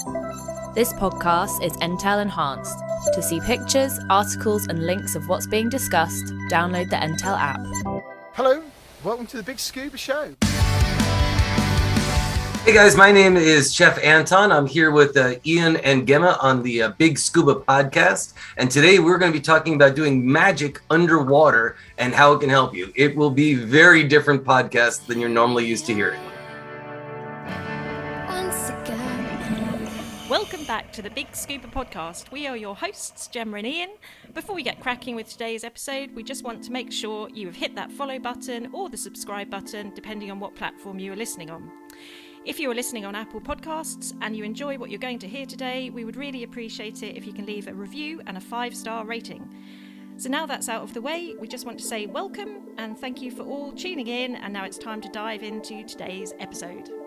This podcast is Entale enhanced. To see pictures, articles, and links of what's being discussed, download the Entale app. Hello, welcome to the Big Scuba Show. Hey guys, my name is Chef Anton. I'm here with uh, Ian and Gemma on the uh, Big Scuba podcast. And today we're going to be talking about doing magic underwater and how it can help you. It will be very different podcast than you're normally used to hearing. Back to the Big Scuba Podcast. We are your hosts, Gemma and Ian. Before we get cracking with today's episode, we just want to make sure you have hit that follow button or the subscribe button, depending on what platform you are listening on. If you are listening on Apple Podcasts and you enjoy what you're going to hear today, we would really appreciate it if you can leave a review and a five star rating. So now that's out of the way, we just want to say welcome and thank you for all tuning in. And now it's time to dive into today's episode.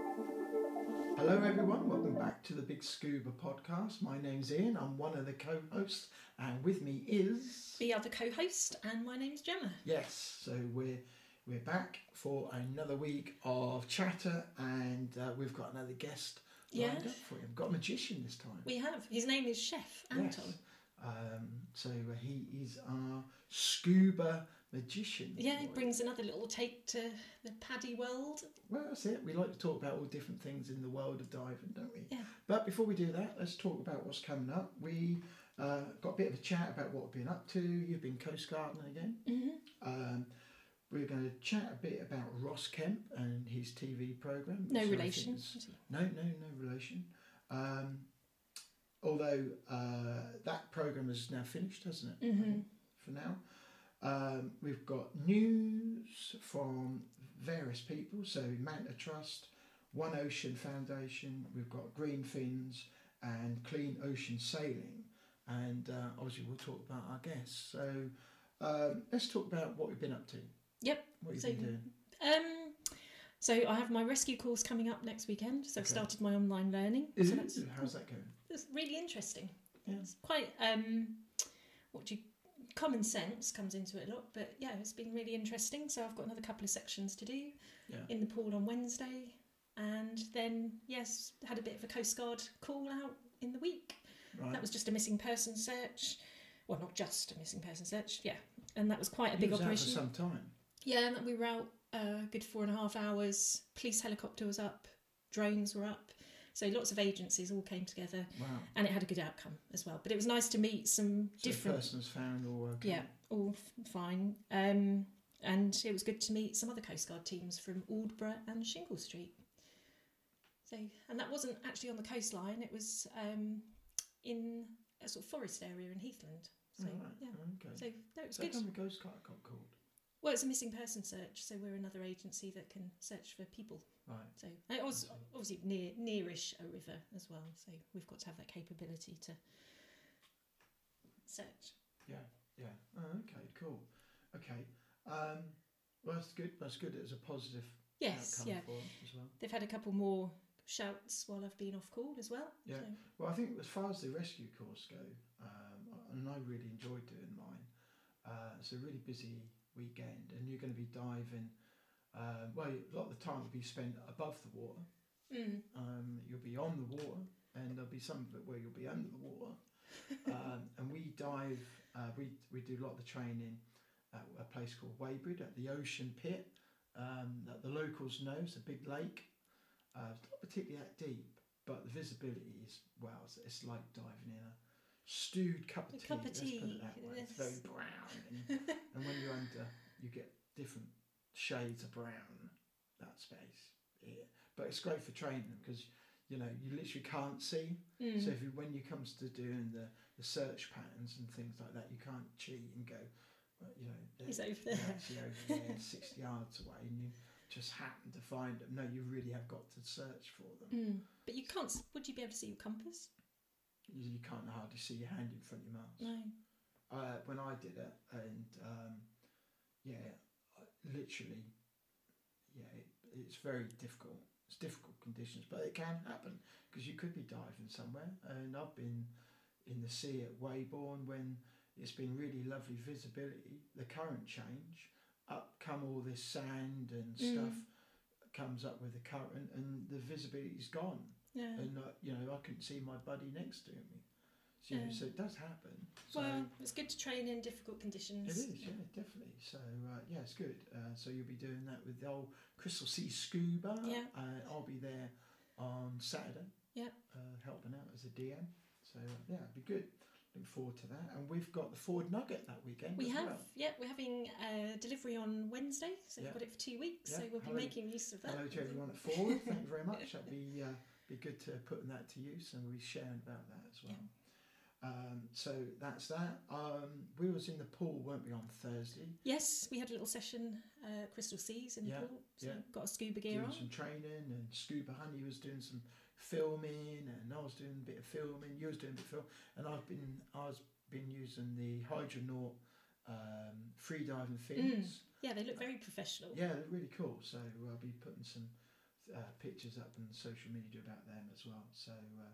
Hello, everyone. Welcome back to the Big Scuba podcast. My name's Ian. I'm one of the co hosts, and with me is. The other co host, and my name's Gemma. Yes, so we're. We're back for another week of chatter, and uh, we've got another guest lined Yeah. up for you. We've got a magician this time. We have. His name is Chef Anton. Yes. Um, so he is our scuba magician. Yeah, he brings another little take to the PADI world. Well, that's it. We like to talk about all different things in the world of diving, don't we? Yeah. But before we do that, let's talk about what's coming up. We uh, got a bit of a chat about what we've been up to. You've been coast gardening again. Mm-hmm. Um, we're going to chat a bit about Ross Kemp and his TV program. No relation. No, no, no relation. Um, although uh, that program is now finished, hasn't it? I Mhm. For now, um, we've got news from various people. So Manta Trust, One Ocean Foundation. We've got Green Fins and Clean Ocean Sailing, and uh, obviously we'll talk about our guests. So um, let's talk about what we've been up to. Yep. What you've So- been doing. Um, so I have my rescue course coming up next weekend. So I've started my online learning. Is so it? How's that going? It's really interesting. Yeah. It's quite um, what do you common sense comes into it a lot, but yeah, it's been really interesting. So I've got another couple of sections to do Yeah. in the pool on Wednesday, and then yes, had a bit of a Coast Guard call out in the week. Right. That was just a missing person search. Well, not just a missing person search, yeah. And that was quite a big was out operation. for some time. Yeah, and we were out uh, a good four and a half hours. Police helicopter was up, drones were up. So lots of agencies all came together, Wow. and it had a good outcome as well. But it was nice to meet some So different, persons found all okay. yeah, all f- fine. Um, and it was good to meet some other Coast Guard teams from Aldeburgh and Shingle Street. So, and that wasn't actually on the coastline; it was um, in a sort of forest area in Heathland. So, All right. yeah. Okay. So no, it was So how good. come the Ghost Guard got called? Well, it's a missing person search, so we're another agency that can search for people. Right. So and it was obviously near nearish a river as well, so we've got to have that capability to search. Yeah. Yeah. Oh, okay. Cool. Okay. Um, well, that's good. That's good. It was a positive Yes, outcome yeah. for as well. They've had a couple more shouts while I've been off call as well. Yeah. so- Well, I think as far as the rescue course go, um, and I really enjoyed doing mine. Uh, it's a really busy weekend, and you're going to be diving. Uh, well, a lot of the time will be spent above the water. Mm. Um, you'll be on the water, and there'll be some of it where you'll be under the water. um, and we dive. Uh, we we do a lot of the training at a place called Weybridge at the Ocean Pit. Um, that the locals know it's a big lake. Uh, it's not particularly that deep, but the visibility is well. It's, it's like diving in a stewed cup of A tea. cup of let's tea, put it that way. It's very brown, and, and when you're under, you get different shades of brown. That space, yeah. But it's great for training because you know you literally can't see. Mm. So if you, when it comes to doing the, the search patterns and things like that, you can't cheat and go, well, you know, He's over there. actually over there, sixty yards away, and you just happen to find them. No, you really have got to search for them. Mm. But you can't. Would you be able to see your compass? You, you can't hardly see your hand in front of your mouth. No. uh, when I did it, and um, yeah, literally, yeah, it, it's very difficult. It's difficult conditions, but it can happen because you could be diving somewhere. And I've been in the sea at Weybourne when it's been really lovely visibility. The current change, up come all this sand and Mm. stuff comes up with the current, and the visibility's gone. Yeah. and uh, you know I couldn't see my buddy next to me. So, Yeah. so it does happen. So well, it's good to train in difficult conditions. it is, yeah, definitely. So uh, yeah, it's good. Uh, so you'll be doing that with the old Crystal Sea Scuba. Yeah. Uh, I'll be there on Saturday. Yeah. Uh, helping out as a DM. So uh, yeah, it'd be good. Looking forward to that. And we've got the Ford Nugget that weekend. We as have, Well. yeah, we're having a delivery on Wednesday, so Yeah. we've got it for two weeks. Yeah, So we'll be making use of that. Hello to everyone at Ford. Thank you very much. That'd be uh, be good to putting that to use, and we'll be sharing about that as well. Um, so that's that. Um, we was in the pool, weren't we, on Thursday? Yes, we had a little session, uh, Crystal Seas in Yeah, the pool. So yeah. got a scuba gear doing on. some training, and Scuba Honey was doing some filming, and I was doing a bit of filming. You was doing a bit of film, and I've been I was been using the Hydronaut um, free diving fins. Yeah, they look very professional. Yeah, they're really cool. So I'll be putting some uh, pictures up on social media about them as well. So uh,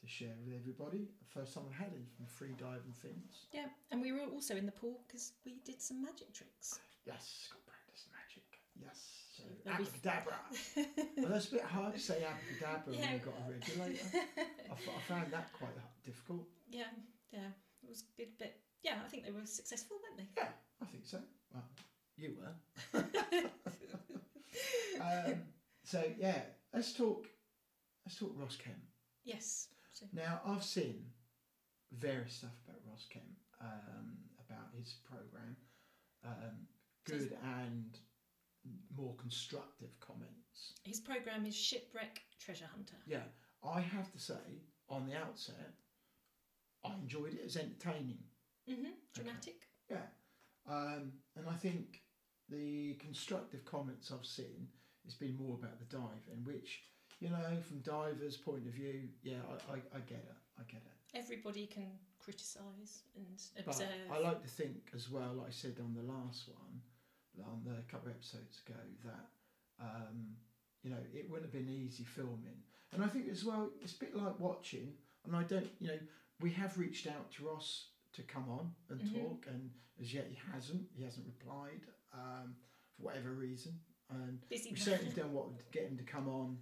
to share with everybody. First time I've had it from free diving fins. Yeah, and we were also in the pool because we did some magic tricks. Yes, got practice magic. Yes. So abracadabra. well, that's a bit hard to say abracadabra when you've got a regulator. I, f- I found that quite difficult. Yeah, yeah, it was good, but yeah, I think they were successful, weren't they? Yeah, I think so. Well, you were. um, so yeah, let's talk. Let's talk Ross Kemp. Yes. Now, I've seen various stuff about Ross Kemp, um, about his program, um, good and more constructive comments. his program is Shipwreck Treasure Hunter. Yeah, I have to say, on the outset, I enjoyed it as entertaining. Mm-hmm. Dramatic. Yeah, um, and I think the constructive comments I've seen has been more about the dive, in which you know, from divers' point of view, yeah, I, I, I get it, I get it. Everybody can criticise and But observe. I like to think as well, like I said on the last one, on the couple of episodes ago, that um, you know it wouldn't have been easy filming. And I think as well, it's a bit like watching. And I don't, you know, we have reached out to Ross to come on and Mhm. talk, and as yet he hasn't. He hasn't replied um, for whatever reason. And Busy we certainly don't want to get him to come on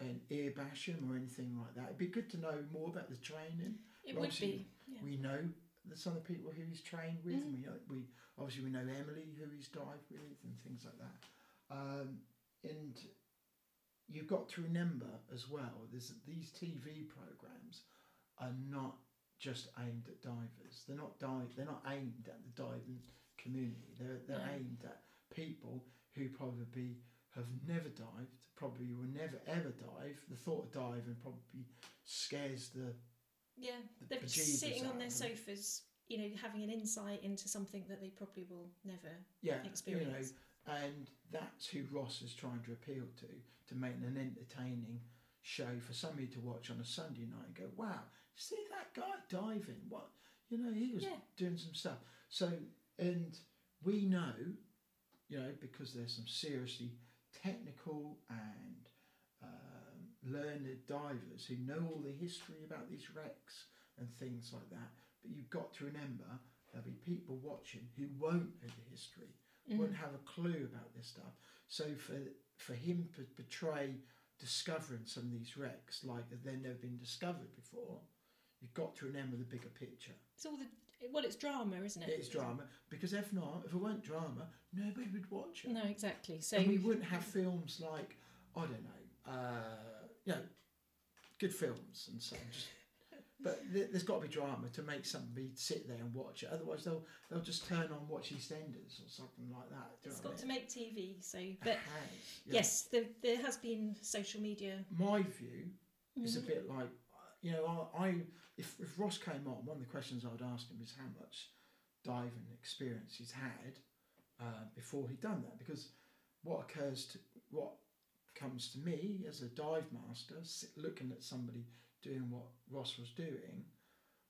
and ear bash him or anything like that. It'd be good to know more about the training It would be. Yeah. we know that some of the people who he's trained with. Mhm. and We know, we obviously we know Emily who he's dived with and things like that. Um, and you've got to remember as well, there's these TV programs are not just aimed at divers. They're not dive. They're not aimed at the diving community. They're they're No. aimed at people who probably have never dived, probably will never ever dive. The thought of diving probably scares the Yeah, the they're sitting on their sofas, you know, having an insight into something that they probably will never yeah, experience. You know, and that's who Ross is trying to appeal to, to make an entertaining show for somebody to watch on a Sunday night and go, wow, see that guy diving? What? You know, he was Yeah. doing some stuff. So, and we know, you know, because there's some seriously technical and um, learned divers who know all the history about these wrecks and things like that. But you've got to remember there'll be people watching who won't know the history, Mm. won't have a clue about this stuff. So for for him to portray discovering some of these wrecks like they've never been discovered before, you've got to remember the bigger picture. It's all the well, it's drama, isn't it? It's drama because if not, if it weren't drama, nobody would watch it. No, exactly. So and we wouldn't have films like I don't know, uh, you know, good films and so. But th- there's got to be drama to make somebody sit there and watch it. Otherwise, they'll they'll just turn on watch EastEnders or something like that. It's got to I mean? make TV. So, but has, yeah. yes, there, there has been social media. My view is a Mhm. bit like you know I, I if, if Ross came on, one of the questions I'd ask him is how much diving experience he's had uh, before he'd done that because what occurs to what comes to me as a dive master looking at somebody doing what Ross was doing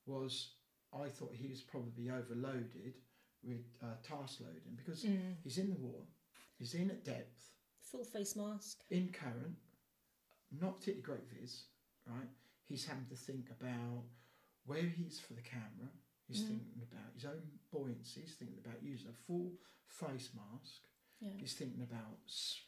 was I thought he was probably overloaded with uh, task loading because Mm. he's in the water, he's in at depth, Full face mask. in current, not particularly great viz, right? He's having to think about where he's for the camera. He's Mhm. thinking about his own buoyancy. He's thinking about using a full face mask. Yeah. He's thinking about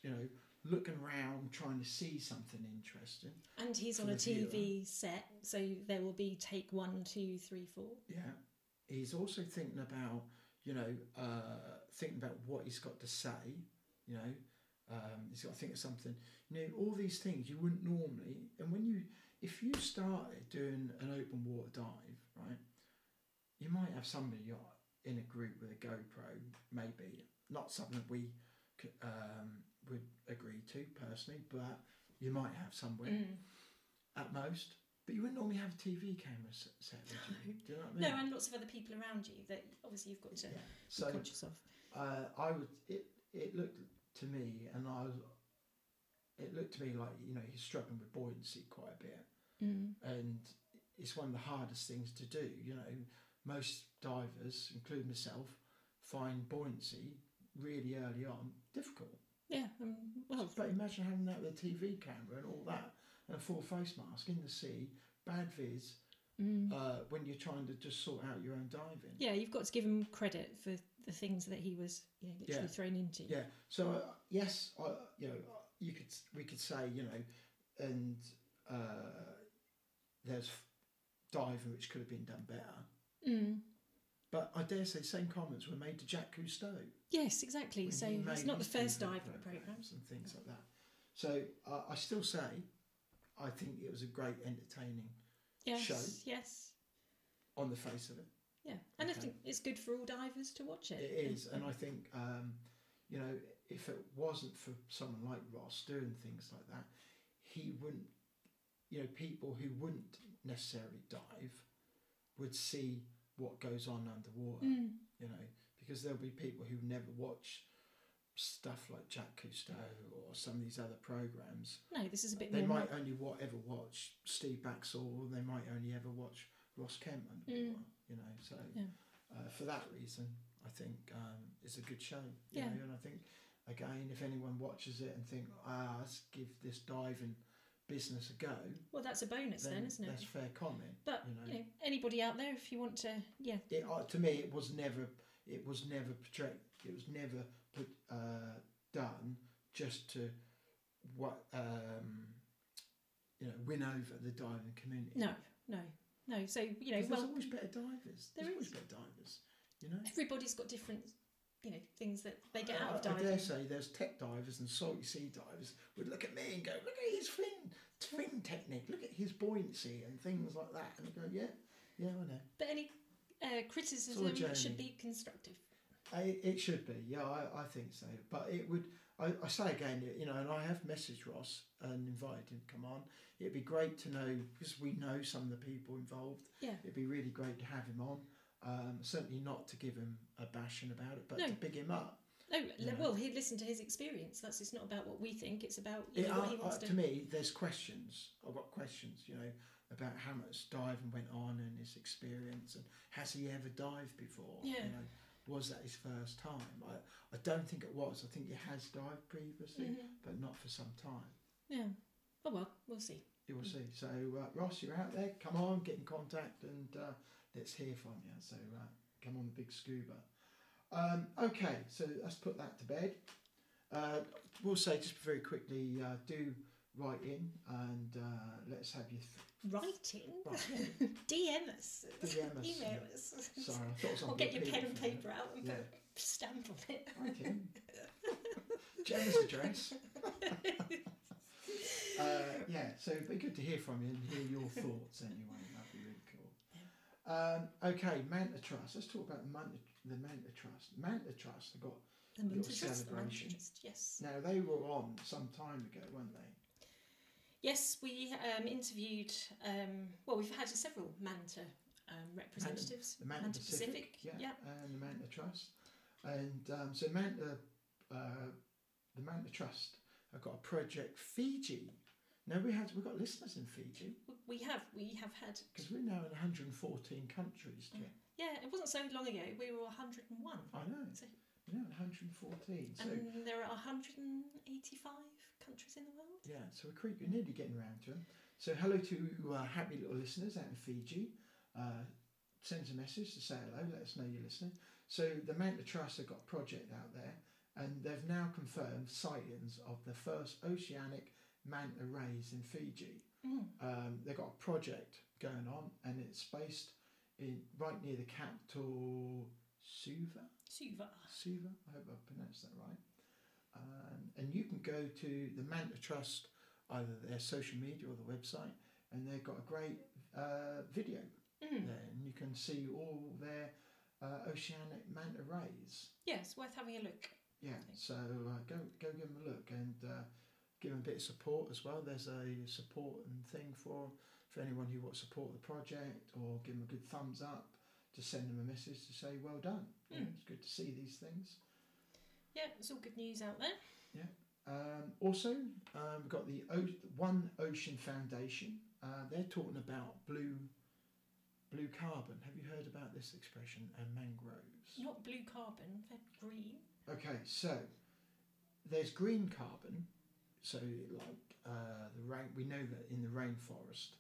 you know looking around trying to see something interesting. And he's on a the viewer. TV set, so there will be take one, two, three, four. Yeah. He's also thinking about, you know, uh, thinking about what he's got to say, you know. Um, he's got to think of something. You know, all these things you wouldn't normally. And when you, if you started doing an open water dive, right, you might have somebody in a group with a GoPro, maybe. Not something that we um, would agree to personally, but you might have somewhere Mm. at most. But you wouldn't normally have a TV camera set, would you? Do you know what I mean? No, and lots of other people around you that obviously you've got to Yeah. be So conscious of. uh, I would. It it looked to me, and I was. It looked to me like you know he's struggling with buoyancy quite a bit, Mm. and it's one of the hardest things to do. You know, most divers, including myself, find buoyancy really early on difficult. Yeah, um, well, But imagine having that with a TV camera and all that, and a full face mask in the sea, bad viz, mm. uh, when you're trying to just sort out your own diving. yeah, you've got to give him credit for the things that he was you know, literally Yeah. thrown into. Yeah. So uh, yes, I, you know, you could we could say you know, and uh, there's diving which could have been done better. Mm. But I dare say same comments were made to Jacques Cousteau. Yes, exactly. so made not the first diving programmes program. and things like that. So uh, I still say, I think it was a great entertaining Yes, show. yes, on the face of it. yeah, and I think it's good for all divers to watch it. It is, and I think um, you know if it wasn't for someone like Ross doing things like that, he wouldn't. You know, people who wouldn't necessarily dive would see what goes on underwater. Mm. You know, because there'll be people who never watch stuff like Jacques Cousteau or some of these other programs. No, this is a bit They might only wa- ever watch Steve Backshall, or they might only ever watch Ross Kemp underwater. You know, so Mm. Yeah. uh, for that reason, I think um, it's a good show. You Yeah. know, and I think again, if anyone watches it and think, ah, let's give this diving business a go, Well, that's a bonus then, then isn't it? that's fair comment. But you know. you know, anybody out there, if you want to, yeah, It, uh, to me, it was never, it was never portrayed, it was never put, uh, done just to what um, you know win over the diving community. no, no, no. So you know, 'Cause there's well, always better divers. there There's always better divers. You know. everybody's got different, you know, things that they get out of I, I dare say there's tech divers and salty sea divers would look at me and go, look at his fin, fin technique, look at his buoyancy and things like that, and go, yeah, yeah, I know. But any uh, criticism should be constructive. I, it should be, yeah, I, I think so. But it would, I, I say again, you know, and I have messaged Ross and invited him to come on. It'd be great to know, because we know some of the people involved, Yeah. it'd be really great to have him on. Um, certainly not to give him a bashing about it, but No. to big him up. No, well, he listened to his experience. That's it's not about what we think. It's about you It, know, what uh, he wants uh, to. to me, there's questions. I've got questions, you know, about how much diving went on and his experience, and has he ever dived before? Yeah. You know, was that his first time? I, I don't think it was. I think he has dived previously, Mhm. but not for some time. Yeah. Oh well, we'll see. You will see. So, uh, Ross, you're out there. Come on, get in contact, and uh, let's hear from you. So, uh, come on, Big Scuba. Um, okay, so let's put that to bed. Uh, we'll say just very quickly, uh, do write in and uh, let's have you. Th- Writing, right. DM us, DM us, email us, Sorry, I thought it was on or get your pen and paper. paper out and Yeah. put a stamp on it. Right in. Gemma's address. uh, yeah, so it'd be good to hear from you and hear your thoughts anyway. That'd be really cool. Um, okay, Manta Trust. Let's talk about the Manta, the Manta Trust. Manta Trust have got The Manta Trust, the Manta celebration. Trust, yes. now they were on some time ago, weren't they? Yes, we um, interviewed, um, well, we've had several Manta um, representatives. The Manta, Pacific, yeah, and the Manta Trust, and um, so Manta, uh, the Manta Trust have got a project Fiji. Now we had we've got listeners in Fiji We have, we have had, because we're now in 114 countries. Jim. yeah, it wasn't so long ago, we were 101. I know, So- now 114. So and there are 185 countries in the world. yeah, so we're nearly getting around to them. So hello to uh, happy little listeners out in Fiji. Uh, send us a message to say hello. Let us know you're listening. So the Manta Trust have got a project out there, and they've now confirmed sightings of the first oceanic manta rays in Fiji. Mm. Um, they've got a project going on, and it's based in right near the capital Suva. Suva. Suva, I hope I pronounced that right. Um, and you can go to the Manta Trust, either their social media or the website, and they've got a great uh, video Mm. there, and you can see all their uh, oceanic manta rays. Yeah, worth having a look. Yeah, so uh, go go give them a look and uh, give them a bit of support as well. There's a support and thing for for anyone who wants to support the project or give them a good thumbs up. Just send them a message to say well done. Mm. it's good to see these things. Yeah, it's all good news out there. Um, also, um, we've got the o- One Ocean Foundation. Uh, they're talking about blue blue carbon. Have you heard about this expression? And mangroves. Not blue carbon, they're green. Okay, so there's green carbon. So like uh, the rain, we know that in the rainforest,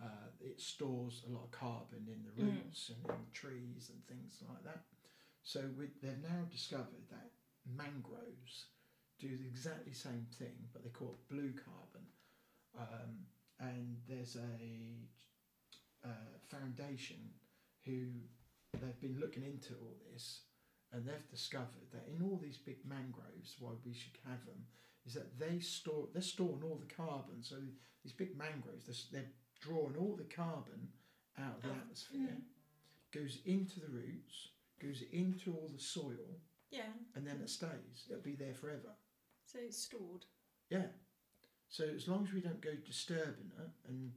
uh, it stores a lot of carbon in the Mm. roots and in trees and things like that. So we, they've now discovered that mangroves do the exactly same thing, but they call it blue carbon. Um, and there's a uh, foundation who they've been looking into all this and they've discovered that in all these big mangroves, why we should have them, is that they store they're storing all the carbon. So these big mangroves, they're, they're drawing all the carbon out of the Oh, atmosphere, mm. goes into the roots, goes into all the soil, Yeah, and then it stays. It'll be there forever. so it's stored. Yeah. So as long as we don't go disturbing it and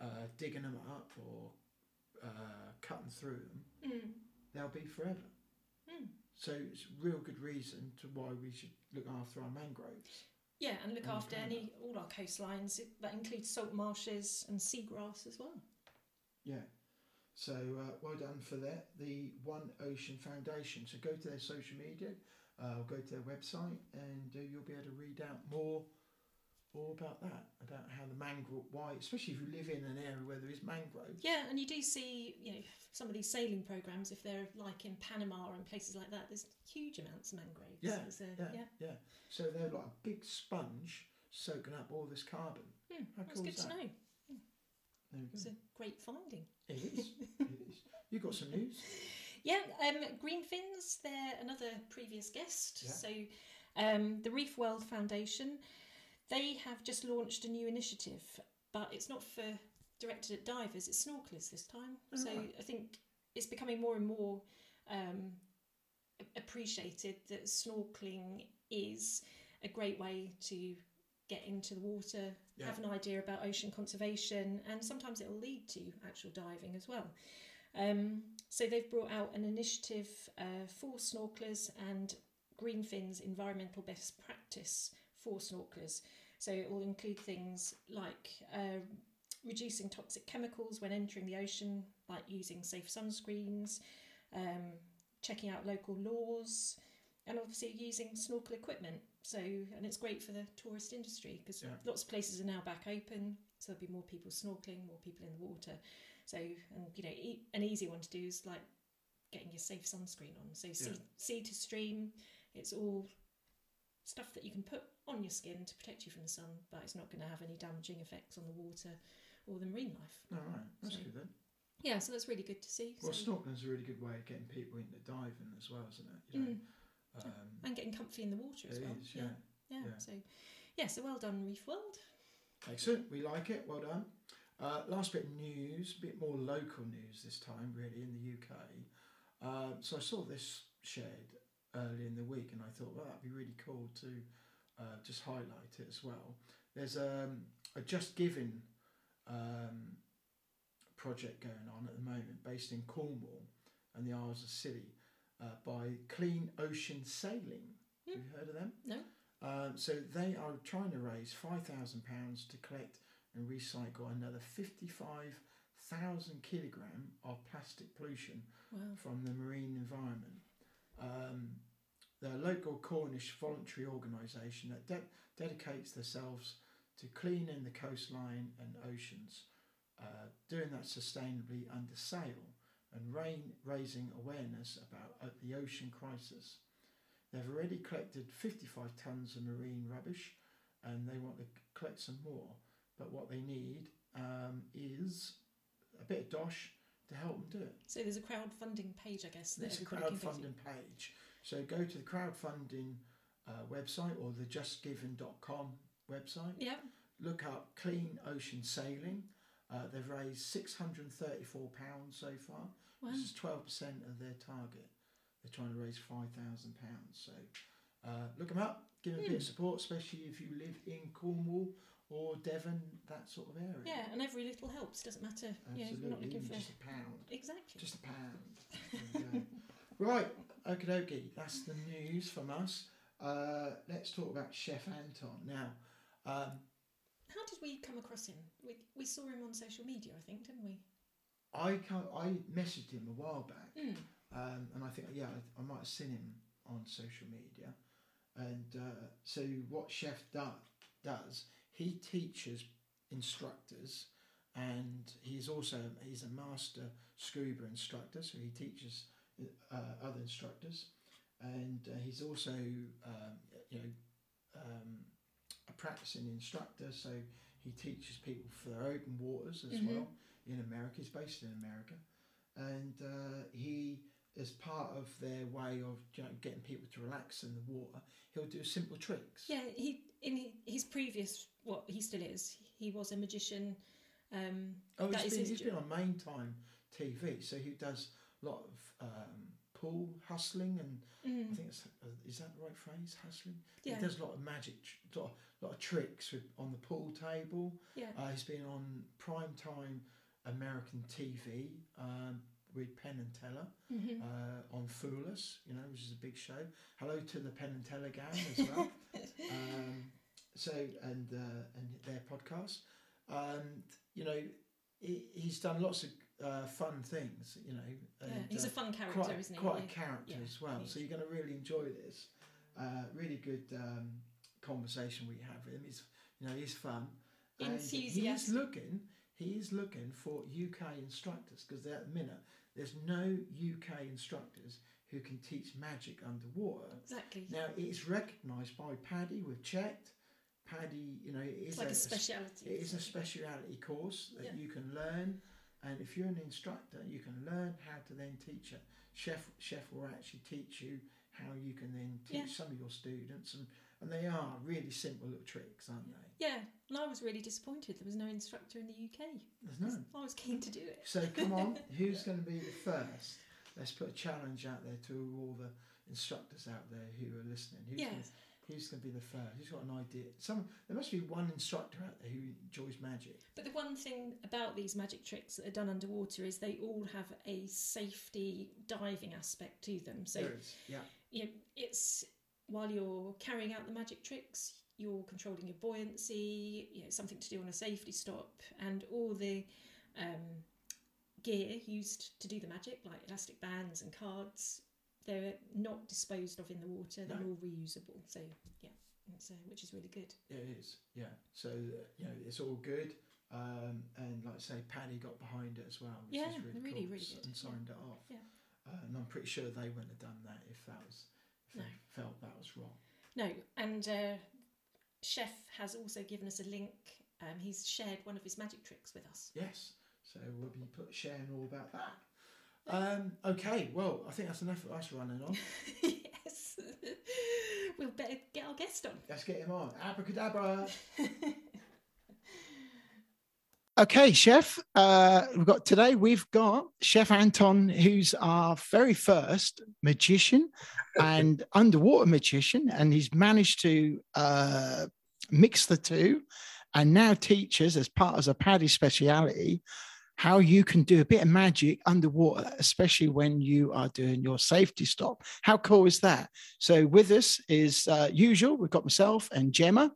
uh, digging them up or uh, cutting through them, Mm. they'll be forever. Mm. So it's a real good reason to why we should look after our mangroves. Yeah, and look Mm, after any all our coastlines. It, that includes salt marshes and seagrass as well. Yeah. So uh, well done for that. The One Ocean Foundation. So go to their social media, uh, go to their website, and uh, you'll be able to read out more, more about that, about how the mangrove, why, especially if you live in an area where there is mangroves. Yeah, and you do see, you know, some of these sailing programs. If they're like in Panama and places like that, there's huge amounts of mangroves. Yeah, It's, uh, Yeah, yeah. yeah. So they're like a big sponge soaking up all this carbon. Hmm, How that's cool good is to that? know. There we It's a great finding. It is. it is. You got some news? Yeah, um, Green Fins, they're another previous guest. Yeah. So, um, the Reef World Foundation, they have just launched a new initiative, but it's not for directed at divers, it's snorkelers this time. Oh, so. I think it's becoming more and more um, appreciated that snorkeling is a great way to get into the water, Yeah. have an idea about ocean conservation, and sometimes it will lead to actual diving as well. Um, so they've brought out an initiative uh, for snorkelers and Greenfin's environmental best practice for snorkelers. So it will include things like uh, reducing toxic chemicals when entering the ocean, like using safe sunscreens, um, checking out local laws, and obviously using snorkel equipment. So, and it's great for the tourist industry because Yeah. lots of places are now back open, so there'll be more people snorkeling, more people in the water. So, and you know, e- an easy one to do is like getting your safe sunscreen on. So, sea, Yeah. sea to stream, it's all stuff that you can put on your skin to protect you from the sun, but it's not going to have any damaging effects on the water or the marine life. All right. That's So- good then. Yeah, so that's really good to see. Well, so, snorkeling's a really good way of getting people into diving as well, isn't it? You know, Mm, um, and getting comfy in the water as well. is, yeah. yeah. yeah. So, yeah, so well done, Reef World. Excellent. We like it. Well done. Uh, last bit of news, a bit more local news this time, really, in the UK. Um, so I saw this shared early in the week, and I thought, well, that'd be really cool to uh, just highlight it as well. There's um, a Just Giving um, project going on at the moment, based in Cornwall and the Isles of Scilly, uh, by Clean Ocean Sailing. Have you heard of them? No. Um, so they are trying to raise five thousand pounds to collect and recycle another fifty-five thousand kilogram of plastic pollution Wow. from the marine environment. Um, a local Cornish voluntary organisation that de- dedicates themselves to cleaning the coastline and oceans, uh, doing that sustainably under sail and rain- raising awareness about uh, the ocean crisis. They've already collected 55 tons of marine rubbish and they want to collect some more. But what they need um, is a bit of dosh to help them do it. So there's a crowdfunding page, I guess. There's a everybody can go to. crowdfunding page. So go to the crowdfunding uh, website or the justgiving.com website. Yeah. Look up Clean Ocean Sailing. Uh, they've raised £634 so far. Wow. This is 12% of their target. They're trying to raise £5,000. So uh, look them up, give them a bit of Hmm. support, especially if you live in Cornwall or Devon, that sort of area. Yeah, and every little helps. Doesn't matter. You know, Absolutely. not looking for just a pound. exactly. Just a pound. You right, okie dokie. That's the news from us. Uh, let's talk about Chef Anton now. Um, How did we come across him? We we saw him on social media, I think, didn't we? I I messaged him a while back, Mm. um, and I think yeah I, I might have seen him on social media. And uh, so what Chef do- does, he teaches instructors, and he's also he's a master scuba instructor, so he teaches uh, other instructors, and uh, he's also um, you know um, a practicing instructor, so he teaches people for their open waters as Mhm. well in America. He's based in America, and uh, he, as part of their way of you know, getting people to relax in the water, he'll do simple tricks. Yeah, he in his previous what he still is. He was a magician. Um, Oh, That he's is been, he's been on main time TV, so he does a lot of um, pool hustling, and I mm, think it's uh, is that the right phrase, hustling? yeah, He does a lot of magic, a lot, lot of tricks with, on the pool table. yeah, Uh, he's been on prime time American TV um, with Penn and Teller. hmm uh, on Fool Us, you know, which is a big show. Hello to the Penn and Teller gang as well. um, so and uh, and their podcast. And you know, he, he's done lots of uh, fun things. You know, and, yeah. He's uh, a fun character, quite isn't he? quite a character yeah, as well. So you're going to really enjoy this. Uh, really good um, conversation we have with him. He's you know he's fun. And He's Enthusiastic. looking. He's looking for UK instructors because at the minute there's no UK instructors who can teach magic underwater. Exactly. Now it's recognised by PADI. We've checked. PADI, you know, it is it's like a, a, speciality. it is a speciality course that Yeah. you can learn, and if you're an instructor, you can learn how to then teach it. Chef Chef will actually teach you how you can then teach Yeah. some of your students, and and they are really simple little tricks, aren't they? Yeah, and I was really disappointed there was no instructor in the UK. There's none. I was keen to do it. So come on, who's going to be the first? Let's put a challenge out there to all the instructors out there who are listening. Who's Yeah. gonna, who's going to be the first? Who's got an idea? Some there must be one instructor out there who enjoys magic. But the one thing about these magic tricks that are done underwater is they all have a safety diving aspect to them. So there is, yeah. you know, it's while you're carrying out the magic tricks, you're controlling your buoyancy, you know, something to do on a safety stop, and all the um, gear used to do the magic, like elastic bands and cards, they're not disposed of in the water. They're No. all reusable. So yeah, it's, uh, which is really good. It is, yeah. So uh, you know, it's all good. Um, and like I say, PADI got behind it as well, which Yeah, is really, really, cool, really good, and yeah. signed it off. Yeah. Uh, and I'm pretty sure they wouldn't have done that if that was if No. they felt that was wrong. No, and uh, Chef has also given us a link. Um, he's shared one of his magic tricks with us. Yes. So we'll be put sharing all about that. Um, okay, well, I think that's enough of us running on. yes, we'll better get our guest on. Let's get him on. Abracadabra. Okay, chef. Uh, we've got today. We've got Chef Anton, who's our very first magician and underwater magician, and he's managed to uh, mix the two, and now teaches as part of a PADI speciality how you can do a bit of magic underwater, especially when you are doing your safety stop. How cool is that? So with us is uh, usual. We've got myself and Gemma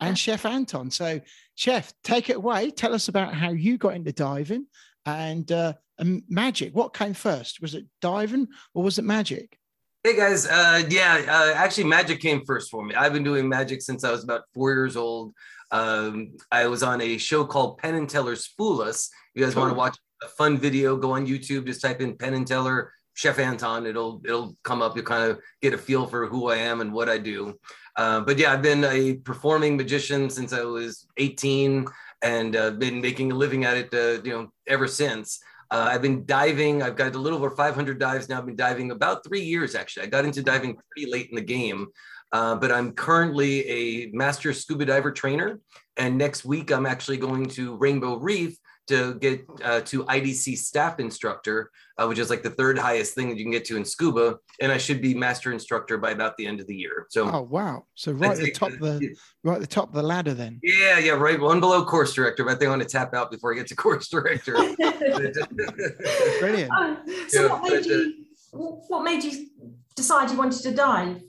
and Chef Anton. So, Chef, take it away. Tell us about how you got into diving and, uh, and magic. What came first? Was it diving or was it magic? Hey guys, uh, yeah, uh, actually, magic came first for me. I've been doing magic since I was about four years old. Um, I was on a show called Penn and Teller's Fool Us. If you guys want to watch a fun video, go on YouTube, just type in Penn and Teller Chef Anton. It'll it'll come up. You'll kind of get a feel for who I am and what I do. Uh, but yeah, I've been a performing magician since I was 18, and uh, been making a living at it, uh, you know, ever since. Uh, I've been diving. I've got a little over 500 dives now. I've been diving about three years actually. I got into diving pretty late in the game, uh, but I'm currently a master scuba diver trainer. And next week, I'm actually going to Rainbow Reef to get uh, to IDC staff instructor, uh, which is like the third highest thing that you can get to in scuba. And I should be master instructor by about the end of the year. So oh wow! So right at the top of the right at the top of the ladder then. Yeah, yeah, right. One below course director, but they want to tap out before I get to course director. Brilliant. Oh, so yeah, what made but, you? What made you decide you wanted to dive?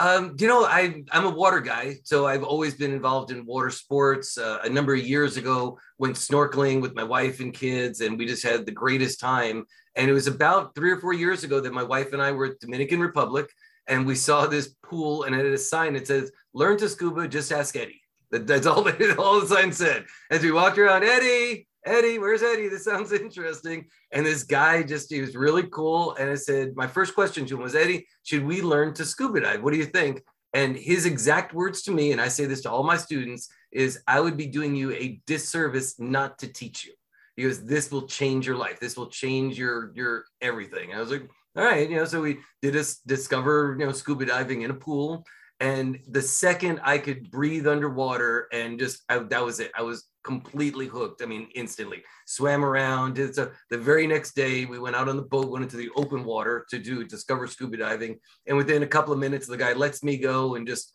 Um, you know, I, I'm a water guy, so I've always been involved in water sports. Uh, a number of years ago, went snorkeling with my wife and kids, and we just had the greatest time. And it was about three or four years ago that my wife and I were at Dominican Republic, and we saw this pool, and it had a sign that says, "Learn to scuba, just ask Eddie." That, that's all, all the sign said. As we walked around, Eddie, Eddie, where's Eddie? This sounds interesting. And this guy just, he was really cool. And I said, my first question to him was, Eddie, should we learn to scuba dive? What do you think? And his exact words to me, and I say this to all my students, is I would be doing you a disservice not to teach you. Because this will change your life. This will change your your everything. And I was like, all right, you know, so we did us discover, you know, scuba diving in a pool. And the second I could breathe underwater and just I, that was it. I was completely hooked. I mean, instantly swam around. It's a, the very next day we went out on the boat, went into the open water to do discover scuba diving. And within a couple of minutes, the guy lets me go and just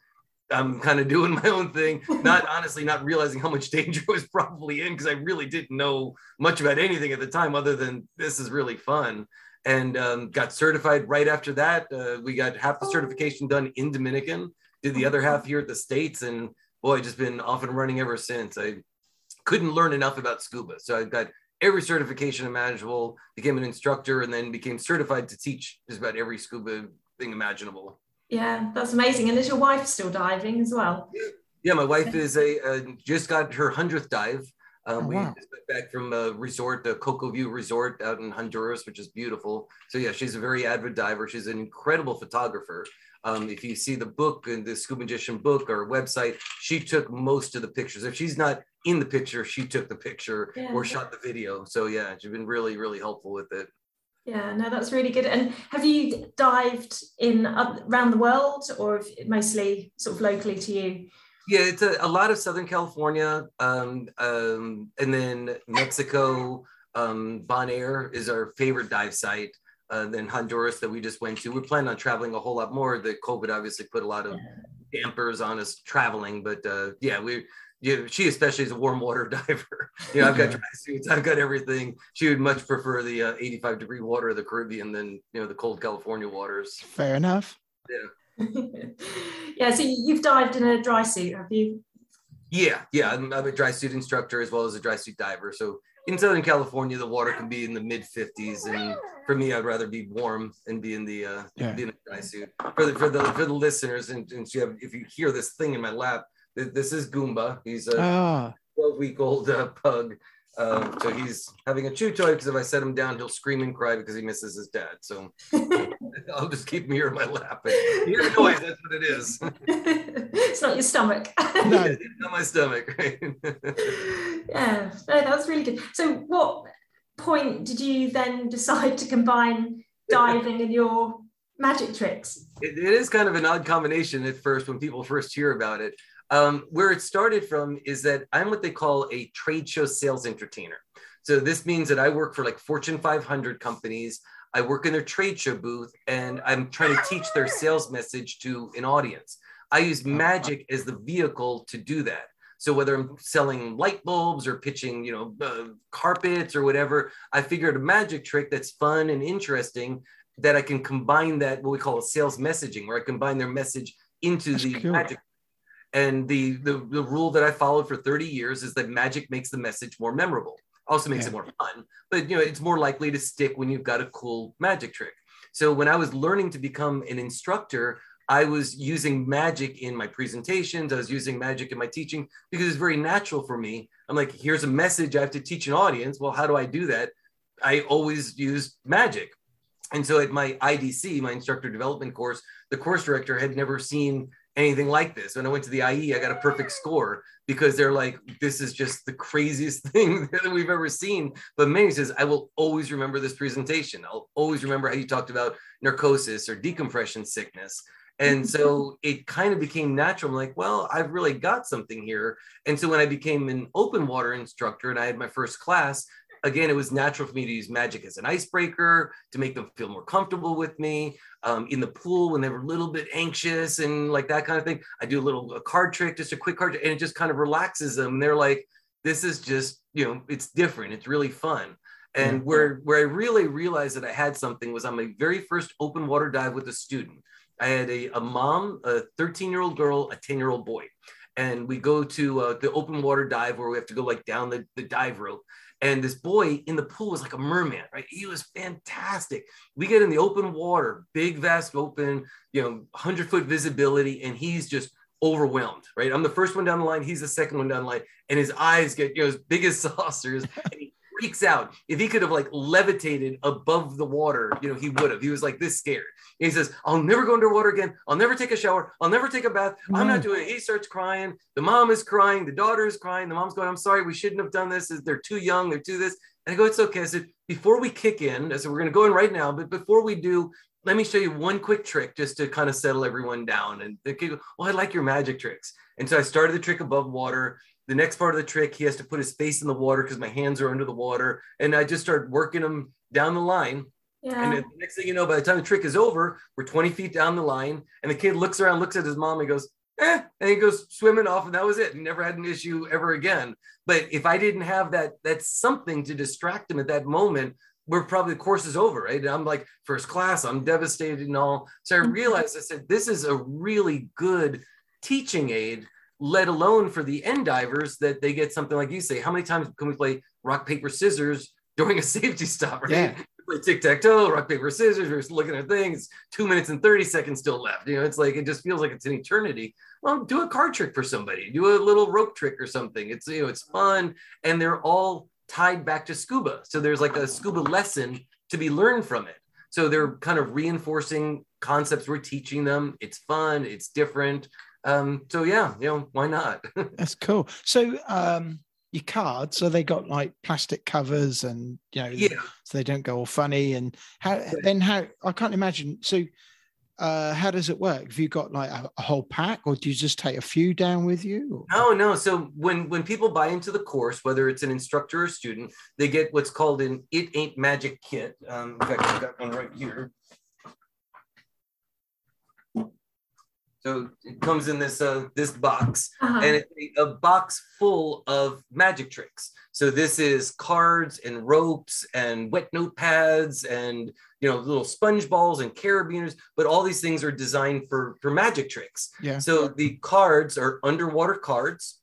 I'm kind of doing my own thing, not honestly not realizing how much danger I was probably in because I really didn't know much about anything at the time other than this is really fun. And um, got certified right after that. Uh, we got half the certification done in Dominican, did the other half here at the States, and boy, just been off and running ever since. I couldn't learn enough about scuba. So I got every certification imaginable, became an instructor, and then became certified to teach just about every scuba thing imaginable. Yeah, that's amazing. And is your wife still diving as well? Yeah, my wife is a uh, just got her hundredth dive. Um, oh, we wow. just got back from a resort, the Coco View Resort out in Honduras, which is beautiful. So yeah, she's a very avid diver. She's an incredible photographer. Um, if you see the book and the Scuba Magician book or website, she took most of the pictures. If she's not in the picture, she took the picture yeah. or shot the video. So yeah, she's been really, really helpful with it. Yeah, no, that's really good. And have you dived in uh, around the world or mostly sort of locally to you? Yeah, it's a, a lot of Southern California, um, um, and then Mexico. Um, Bonaire is our favorite dive site uh, than Honduras that we just went to. We plan on traveling a whole lot more. The COVID obviously put a lot of dampers on us traveling, but uh, yeah, we. Yeah, she especially is a warm water diver. You know, I've got dry suits, I've got everything. She would much prefer the uh, 85 degree water of the Caribbean than you know the cold California waters. Fair enough. Yeah. yeah. So you've dived in a dry suit, have you? Yeah, yeah. I'm, I'm a dry suit instructor as well as a dry suit diver. So in Southern California, the water can be in the mid 50s, and for me, I'd rather be warm and be in the uh, yeah. be in a dry suit. For the for the for the listeners, and, and you have, if you hear this thing in my lap, this is Goomba. He's a ah. 12 week old uh, pug. Uh, so he's having a chew toy because if I set him down, he'll scream and cry because he misses his dad. So I'll just keep him here in my lap. Hear noise, that's what it is. it's not your stomach. no, it's not my stomach. Right? yeah, no, that was really good. So, what point did you then decide to combine diving and your magic tricks? It, it is kind of an odd combination at first when people first hear about it. Um, where it started from is that I'm what they call a trade show sales entertainer. So this means that I work for like Fortune 500 companies. I work in their trade show booth and I'm trying to teach their sales message to an audience. I use magic as the vehicle to do that. So whether I'm selling light bulbs or pitching, you know, uh, carpets or whatever, I figured a magic trick that's fun and interesting that I can combine that what we call a sales messaging, where I combine their message into that's the magic and the, the, the rule that I followed for 30 years is that magic makes the message more memorable. Also makes yeah. it more fun, but you know it's more likely to stick when you've got a cool magic trick. So when I was learning to become an instructor, I was using magic in my presentations. I was using magic in my teaching because it's very natural for me. I'm like, here's a message I have to teach an audience. Well, how do I do that? I always use magic. And so at my IDC, my instructor development course, the course director had never seen anything like this. When I went to the IE, I got a perfect mm. score because they're like, this is just the craziest thing that we've ever seen. But Manny says, I will always remember this presentation. I'll always remember how you talked about narcosis or decompression sickness. And so it kind of became natural. I'm like, well, I've really got something here. And so when I became an open water instructor and I had my first class, again, it was natural for me to use magic as an icebreaker to make them feel more comfortable with me. Um, in the pool, when they were a little bit anxious and like that kind of thing, I do a little a card trick, just a quick card, and it just kind of relaxes them. And they're like, "This is just, you know, it's different. It's really fun." And mm-hmm. where where I really realized that I had something was on my very first open water dive with a student. I had a, a mom, a 13 year old girl, a 10 year old boy. And we go to uh, the open water dive where we have to go like down the, the dive rope. And this boy in the pool was like a merman, right? He was fantastic. We get in the open water, big, vast open, you know, 100 foot visibility, and he's just overwhelmed, right? I'm the first one down the line. He's the second one down the line. And his eyes get, you know, as big as saucers. Freaks out. If he could have like levitated above the water, you know, he would have. He was like this scared. And he says, I'll never go underwater again. I'll never take a shower. I'll never take a bath. Mm. I'm not doing it. He starts crying. The mom is crying. The daughter is crying. The mom's going, I'm sorry. We shouldn't have done this. They're too young. They're too this. And I go, it's okay. I said, before we kick in, I said, we're going to go in right now. But before we do, let me show you one quick trick just to kind of settle everyone down. And the kid goes, well, I like your magic tricks. And so I started the trick above water the next part of the trick, he has to put his face in the water because my hands are under the water. And I just start working him down the line. Yeah. And the next thing you know, by the time the trick is over, we're 20 feet down the line. And the kid looks around, looks at his mom, and goes, eh, and he goes swimming off, and that was it. He never had an issue ever again. But if I didn't have that, that's something to distract him at that moment, we're probably the course is over, right? And I'm like, first class, I'm devastated and all. So I mm-hmm. realized I said, this is a really good teaching aid let alone for the end divers that they get something like you say. How many times can we play rock, paper, scissors during a safety stop, right? Yeah. Play tic tac toe, rock, paper, scissors. We're looking at things. Two minutes and 30 seconds still left. You know, it's like it just feels like it's an eternity. Well, do a card trick for somebody, do a little rope trick or something. It's you know, it's fun. And they're all tied back to scuba. So there's like a scuba lesson to be learned from it. So they're kind of reinforcing concepts we're teaching them. It's fun, it's different um, so yeah, you know, why not? That's cool. So um, your cards, so they got like plastic covers and you know, yeah. so they don't go all funny. And how then how I can't imagine. So uh, how does it work? Have you got like a, a, whole pack, or do you just take a few down with you? Or? No, no. So when when people buy into the course, whether it's an instructor or student, they get what's called an "It Ain't Magic" kit. Um, in fact, I've got one right here. So it comes in this uh, this box, uh-huh. and it's a, a, box full of magic tricks. So this is cards and ropes and wet notepads and you know little sponge balls and carabiners. But all these things are designed for for magic tricks. Yeah. So the cards are underwater cards.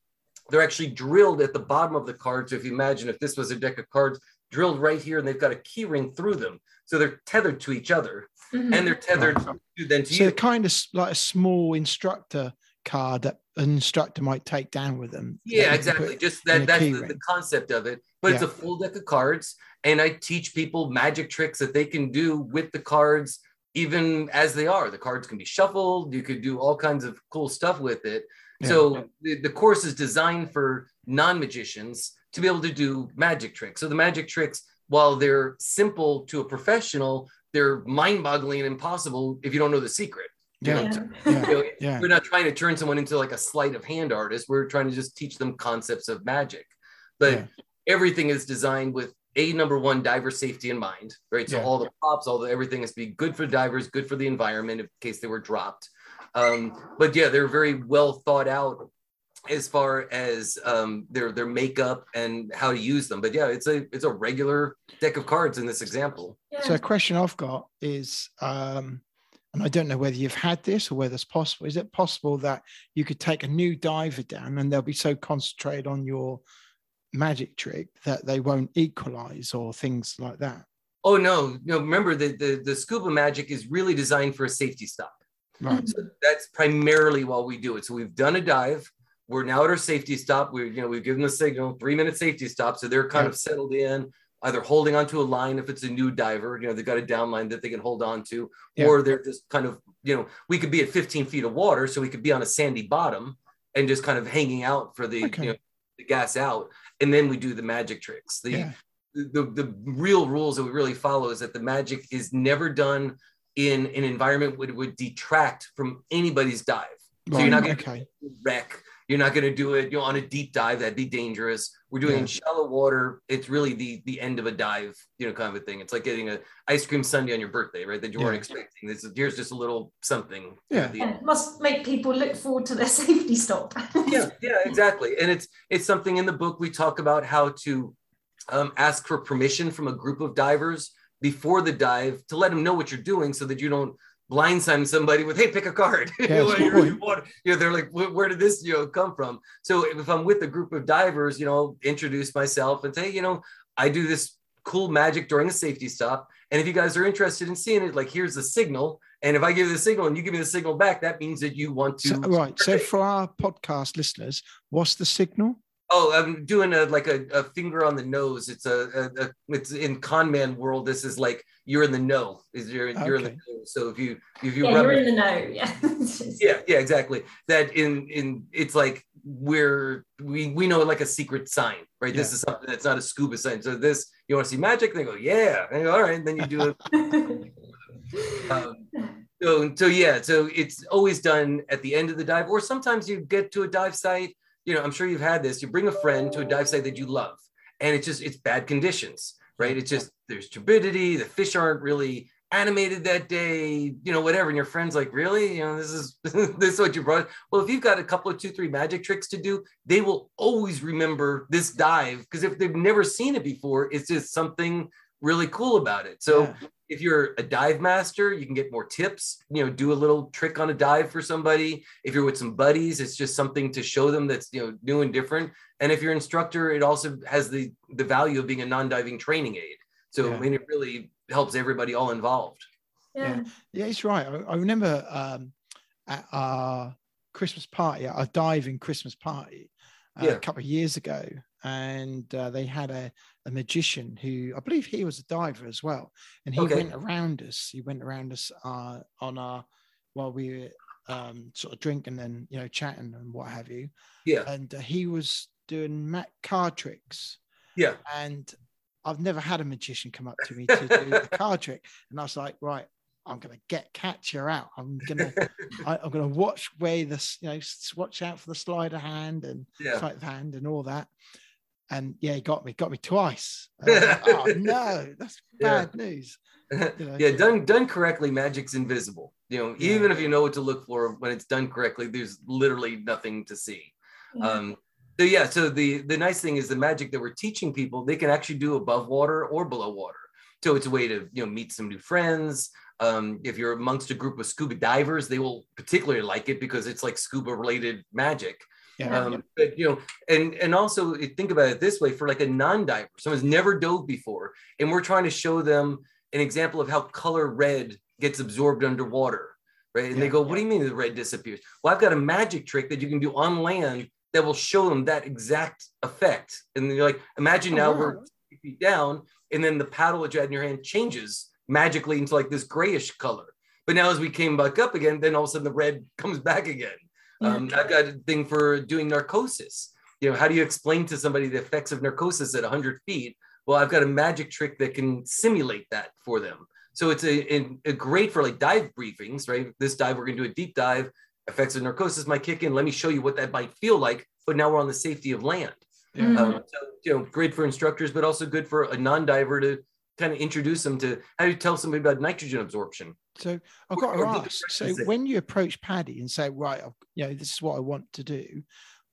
They're actually drilled at the bottom of the card. So if you imagine if this was a deck of cards drilled right here, and they've got a key ring through them, so they're tethered to each other mm-hmm. and they're tethered right. to then to you. so you. kind of like a small instructor card that an instructor might take down with them. Yeah, exactly. Just that that's the, the, concept of it. But yeah. it's a full deck of cards, and I teach people magic tricks that they can do with the cards, even as they are. The cards can be shuffled. You could do all kinds of cool stuff with it. Yeah. So the, the course is designed for non-magicians to be able to do magic tricks. So the magic tricks, while they're simple to a professional, they're mind-boggling and impossible if you don't know the secret. Yeah. yeah. yeah. You know, yeah. We're not trying to turn someone into like a sleight of hand artist. We're trying to just teach them concepts of magic. But yeah. everything is designed with a number one diver safety in mind, right? So all the props, all the everything is to be good for divers, good for the environment in case they were dropped. Um, but yeah, they're very well thought out as far as um, their their makeup and how to use them. But yeah, it's a it's a regular deck of cards in this example. Yeah. So a question I've got is, um, and I don't know whether you've had this or whether it's possible. Is it possible that you could take a new diver down and they'll be so concentrated on your magic trick that they won't equalize or things like that? Oh no, no. Remember the the, the scuba magic is really designed for a safety stop. Right. So that's primarily why we do it. So we've done a dive we're now at our safety stop. We, you know, we've given the signal three minute safety stop. So they're kind yeah. of settled in. either holding onto a line if it's a new diver, you know, they've got a down line that they can hold on to, Yeah. or they're just kind of, you know, we could be at 15 feet of water, so we could be on a sandy bottom and just kind of hanging out for the, Okay. you know, the gas out. And then we do the magic tricks. The, Yeah. the, the real rules that we really follow is that the magic is never done in an environment would would detract from anybody's dive. So you're not going okay. to wreck. You're not going to do it, you know, on a deep dive. That'd be dangerous. We're doing Yeah. shallow water. It's really the the end of a dive, you know, kind of a thing. It's like getting a ice cream sundae on your birthday, right? That you weren't expecting. This is here's just a little something. Yeah. at the end. it must make people look forward to their safety stop. yeah, yeah, exactly. And it's it's something in the book we talk about how to um, ask for permission from a group of divers before the dive to let them know what you're doing, so that you don't blindside somebody with "Hey, pick a card." You Yeah, know, that's a you're in point. You know, they're like, "Where where did this you know come from?" So if I'm with a group of divers, you know, introduce myself and say, "You know, I do this cool magic during a safety stop, and if you guys are interested in seeing it, like here's the signal." And if I give you the signal and you give me the signal back, that means that you want to So, right. So for our podcast listeners, what's the signal? Oh, I'm doing a like a, a finger on the nose. It's a, a, a it's in con man world. This is like you're in the know. Is you're you're in the know. So if you if you yeah, rub you're it- in the know. Yeah. yeah yeah exactly that in in it's like we're we we know like a secret sign right this is something that's not a scuba sign so this you want to see magic they go yeah and go, all right then you do it um, so so yeah so it's always done at the end of the dive or sometimes you get to a dive site you know i'm sure you've had this you bring a friend to a dive site that you love and it's just it's bad conditions right? It's just there's turbidity the fish aren't really animated that day you know whatever and your friend's like really? You know this is this is what you brought? Well if you've got a couple of two three magic tricks to do they will always remember this dive because if they've never seen it before it's just something really cool about it so Yeah. if you're a dive master, you can get more tips, you know, do a little trick on a dive for somebody. If you're with some buddies, it's just something to show them that's, you know, new and different. And if you're an instructor, it also has the the value of being a non-diving training aid. So Yeah. I mean, it really helps everybody all involved. yeah. Yeah, it's right. I, I remember um, at our Christmas party, our diving Christmas party, uh, Yeah. a couple of years ago, and uh, they had a, a magician who I believe he was a diver as well, and he Okay. went around us. He went around us uh, on our while we were um, sort of drinking and you know chatting and what have you, Yeah. and uh, he was doing mat card tricks Yeah. and I've never had a magician come up to me to do a card trick, and I was like, right, I'm gonna get catcher out. I'm gonna, I, I'm gonna watch where this, you know, watch out for the slider hand and Yeah. of hand and all that. And yeah, he got me, got me twice. And like, oh no, that's Yeah. bad news. You know? yeah, done done correctly, magic's invisible. You know, Yeah. even if you know what to look for when it's done correctly, there's literally nothing to see. Yeah. Um, so yeah, so the the nice thing is the magic that we're teaching people, they can actually do above water or below water. So it's a way to you know meet some new friends. Um, if you're amongst a group of scuba divers, they will particularly like it because it's like scuba related magic. Yeah, Um, but you know, and and also think about it this way: for like a non-diver, someone's never dove before, and we're trying to show them an example of how color red gets absorbed underwater, right? And they go, "What do you mean the red disappears?" Well, I've got a magic trick that you can do on land that will show them that exact effect. And then you're like, imagine Oh, now wow. we're feet down, and then the paddle that you had in your hand changes magically into like this grayish color. But now as we came back up again, then all of a sudden the red comes back again. Um, I've got a thing for doing narcosis. You know, how do you explain to somebody the effects of narcosis at 100 feet? Well, I've got a magic trick that can simulate that for them. So it's a, a, a great for like dive briefings, right? This dive, we're going to do a deep dive. Effects of narcosis might kick in. Let me show you what that might feel like. But now we're on the safety of land. Yeah. Um, so, you know, great for instructors, but also good for a non-diver to kind of introduce them to how do you tell somebody about nitrogen absorption. So I've got to Or- or did the ask. So when you approach PADI and say, right, I've, you know, this is what I want to do,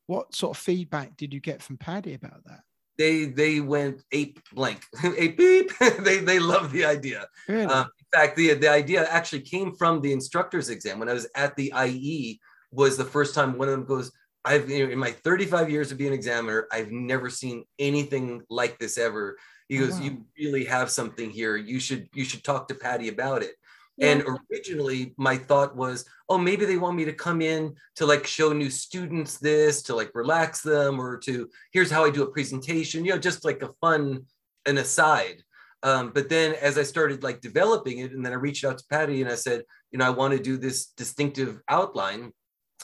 what sort of feedback did you get from PADI about that? They they went ape blank, ape beep. they they love the idea. Really? Um, in fact, the the idea actually came from the instructor's exam when I was at the IE. Was the first time one of them goes. I've you know, in my 35 years of being an examiner, I've never seen anything like this ever. He Oh, goes, wow. "You really have something here. You should you should talk to PADI about it." And originally, my thought was, oh, maybe they want me to come in to like show new students this, to like relax them, or to here's how I do a presentation, you know, just like a fun an aside. Um, but then as I started like developing it, and then I reached out to PADI and I said, you know, I want to do this distinctive outline,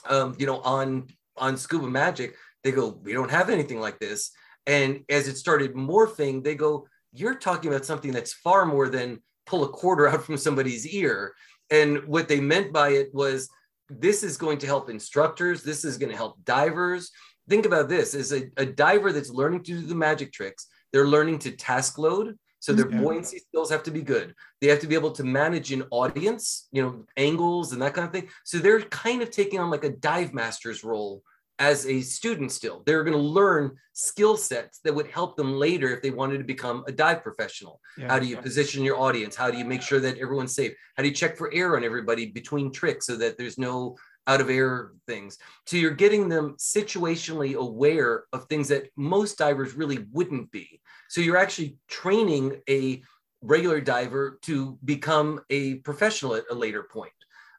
um, you know, on on scuba magic. They go, we don't have anything like this. And as it started morphing, they go, you're talking about something that's far more than pull a quarter out from somebody's ear. And what they meant by it was this is going to help instructors, this is going to help divers. Think about this as a, a diver that's learning to do the magic tricks, they're learning to task load. So their Yeah. buoyancy skills have to be good. They have to be able to manage an audience, you know, angles and that kind of thing. So they're kind of taking on like a dive master's role as a student still. They're going to learn skill sets that would help them later if they wanted to become a dive professional. Yeah. How do you position your audience? How do you make sure that everyone's safe? How do you check for air on everybody between tricks so that there's no out of air things? So you're getting them situationally aware of things that most divers really wouldn't be. So you're actually training a regular diver to become a professional at a later point.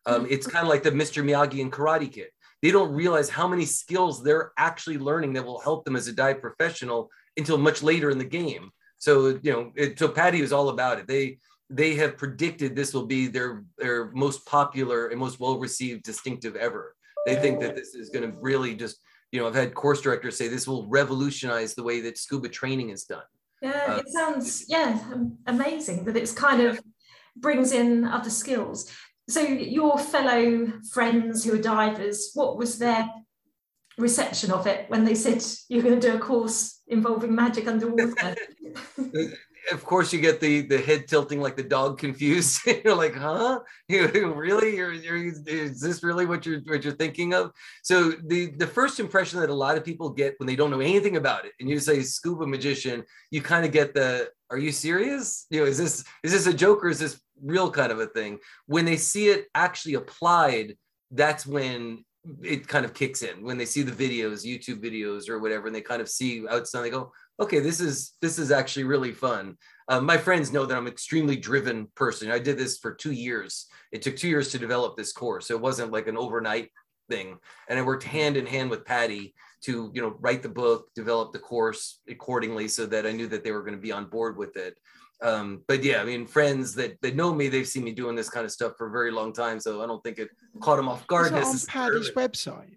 Um, it's kind of like the Mr. Miyagi and Karate Kid. They don't realize how many skills they're actually learning that will help them as a dive professional until much later in the game. So you know, it, so PADI was all about it. They they have predicted this will be their their most popular and most well received distinctive ever. They think that this is going to really just you know I've had course directors say this will revolutionize the way that scuba training is done. Yeah, Uh, it sounds yeah amazing that it's kind of brings in other skills. So your fellow friends who are divers, what was their reception of it when they said you're going to do a course involving magic underwater? of course you get the the head tilting like the dog confused. You're like huh? You really? You're, you're is this really what you're what you're thinking of? So the the first impression that a lot of people get when they don't know anything about it and you say scuba magician you kind of get the are you serious? You know is this is this a joke or is this real kind of a thing. When they see it actually applied that's when it kind of kicks in. When they see the videos youtube videos or whatever and they kind of see outside they go okay this is this is actually really fun. Uh, my friends know that i'm an extremely driven person. I did this for two years. It took two years to develop this course it wasn't like an overnight thing. And i worked hand in hand with PADI to you know write the book develop the course accordingly so that i knew that they were going to be on board with it um, but yeah i mean friends that that know me they've seen me doing this kind of stuff for a very long time so i don't think it caught them off guard Is it on. PADI's website?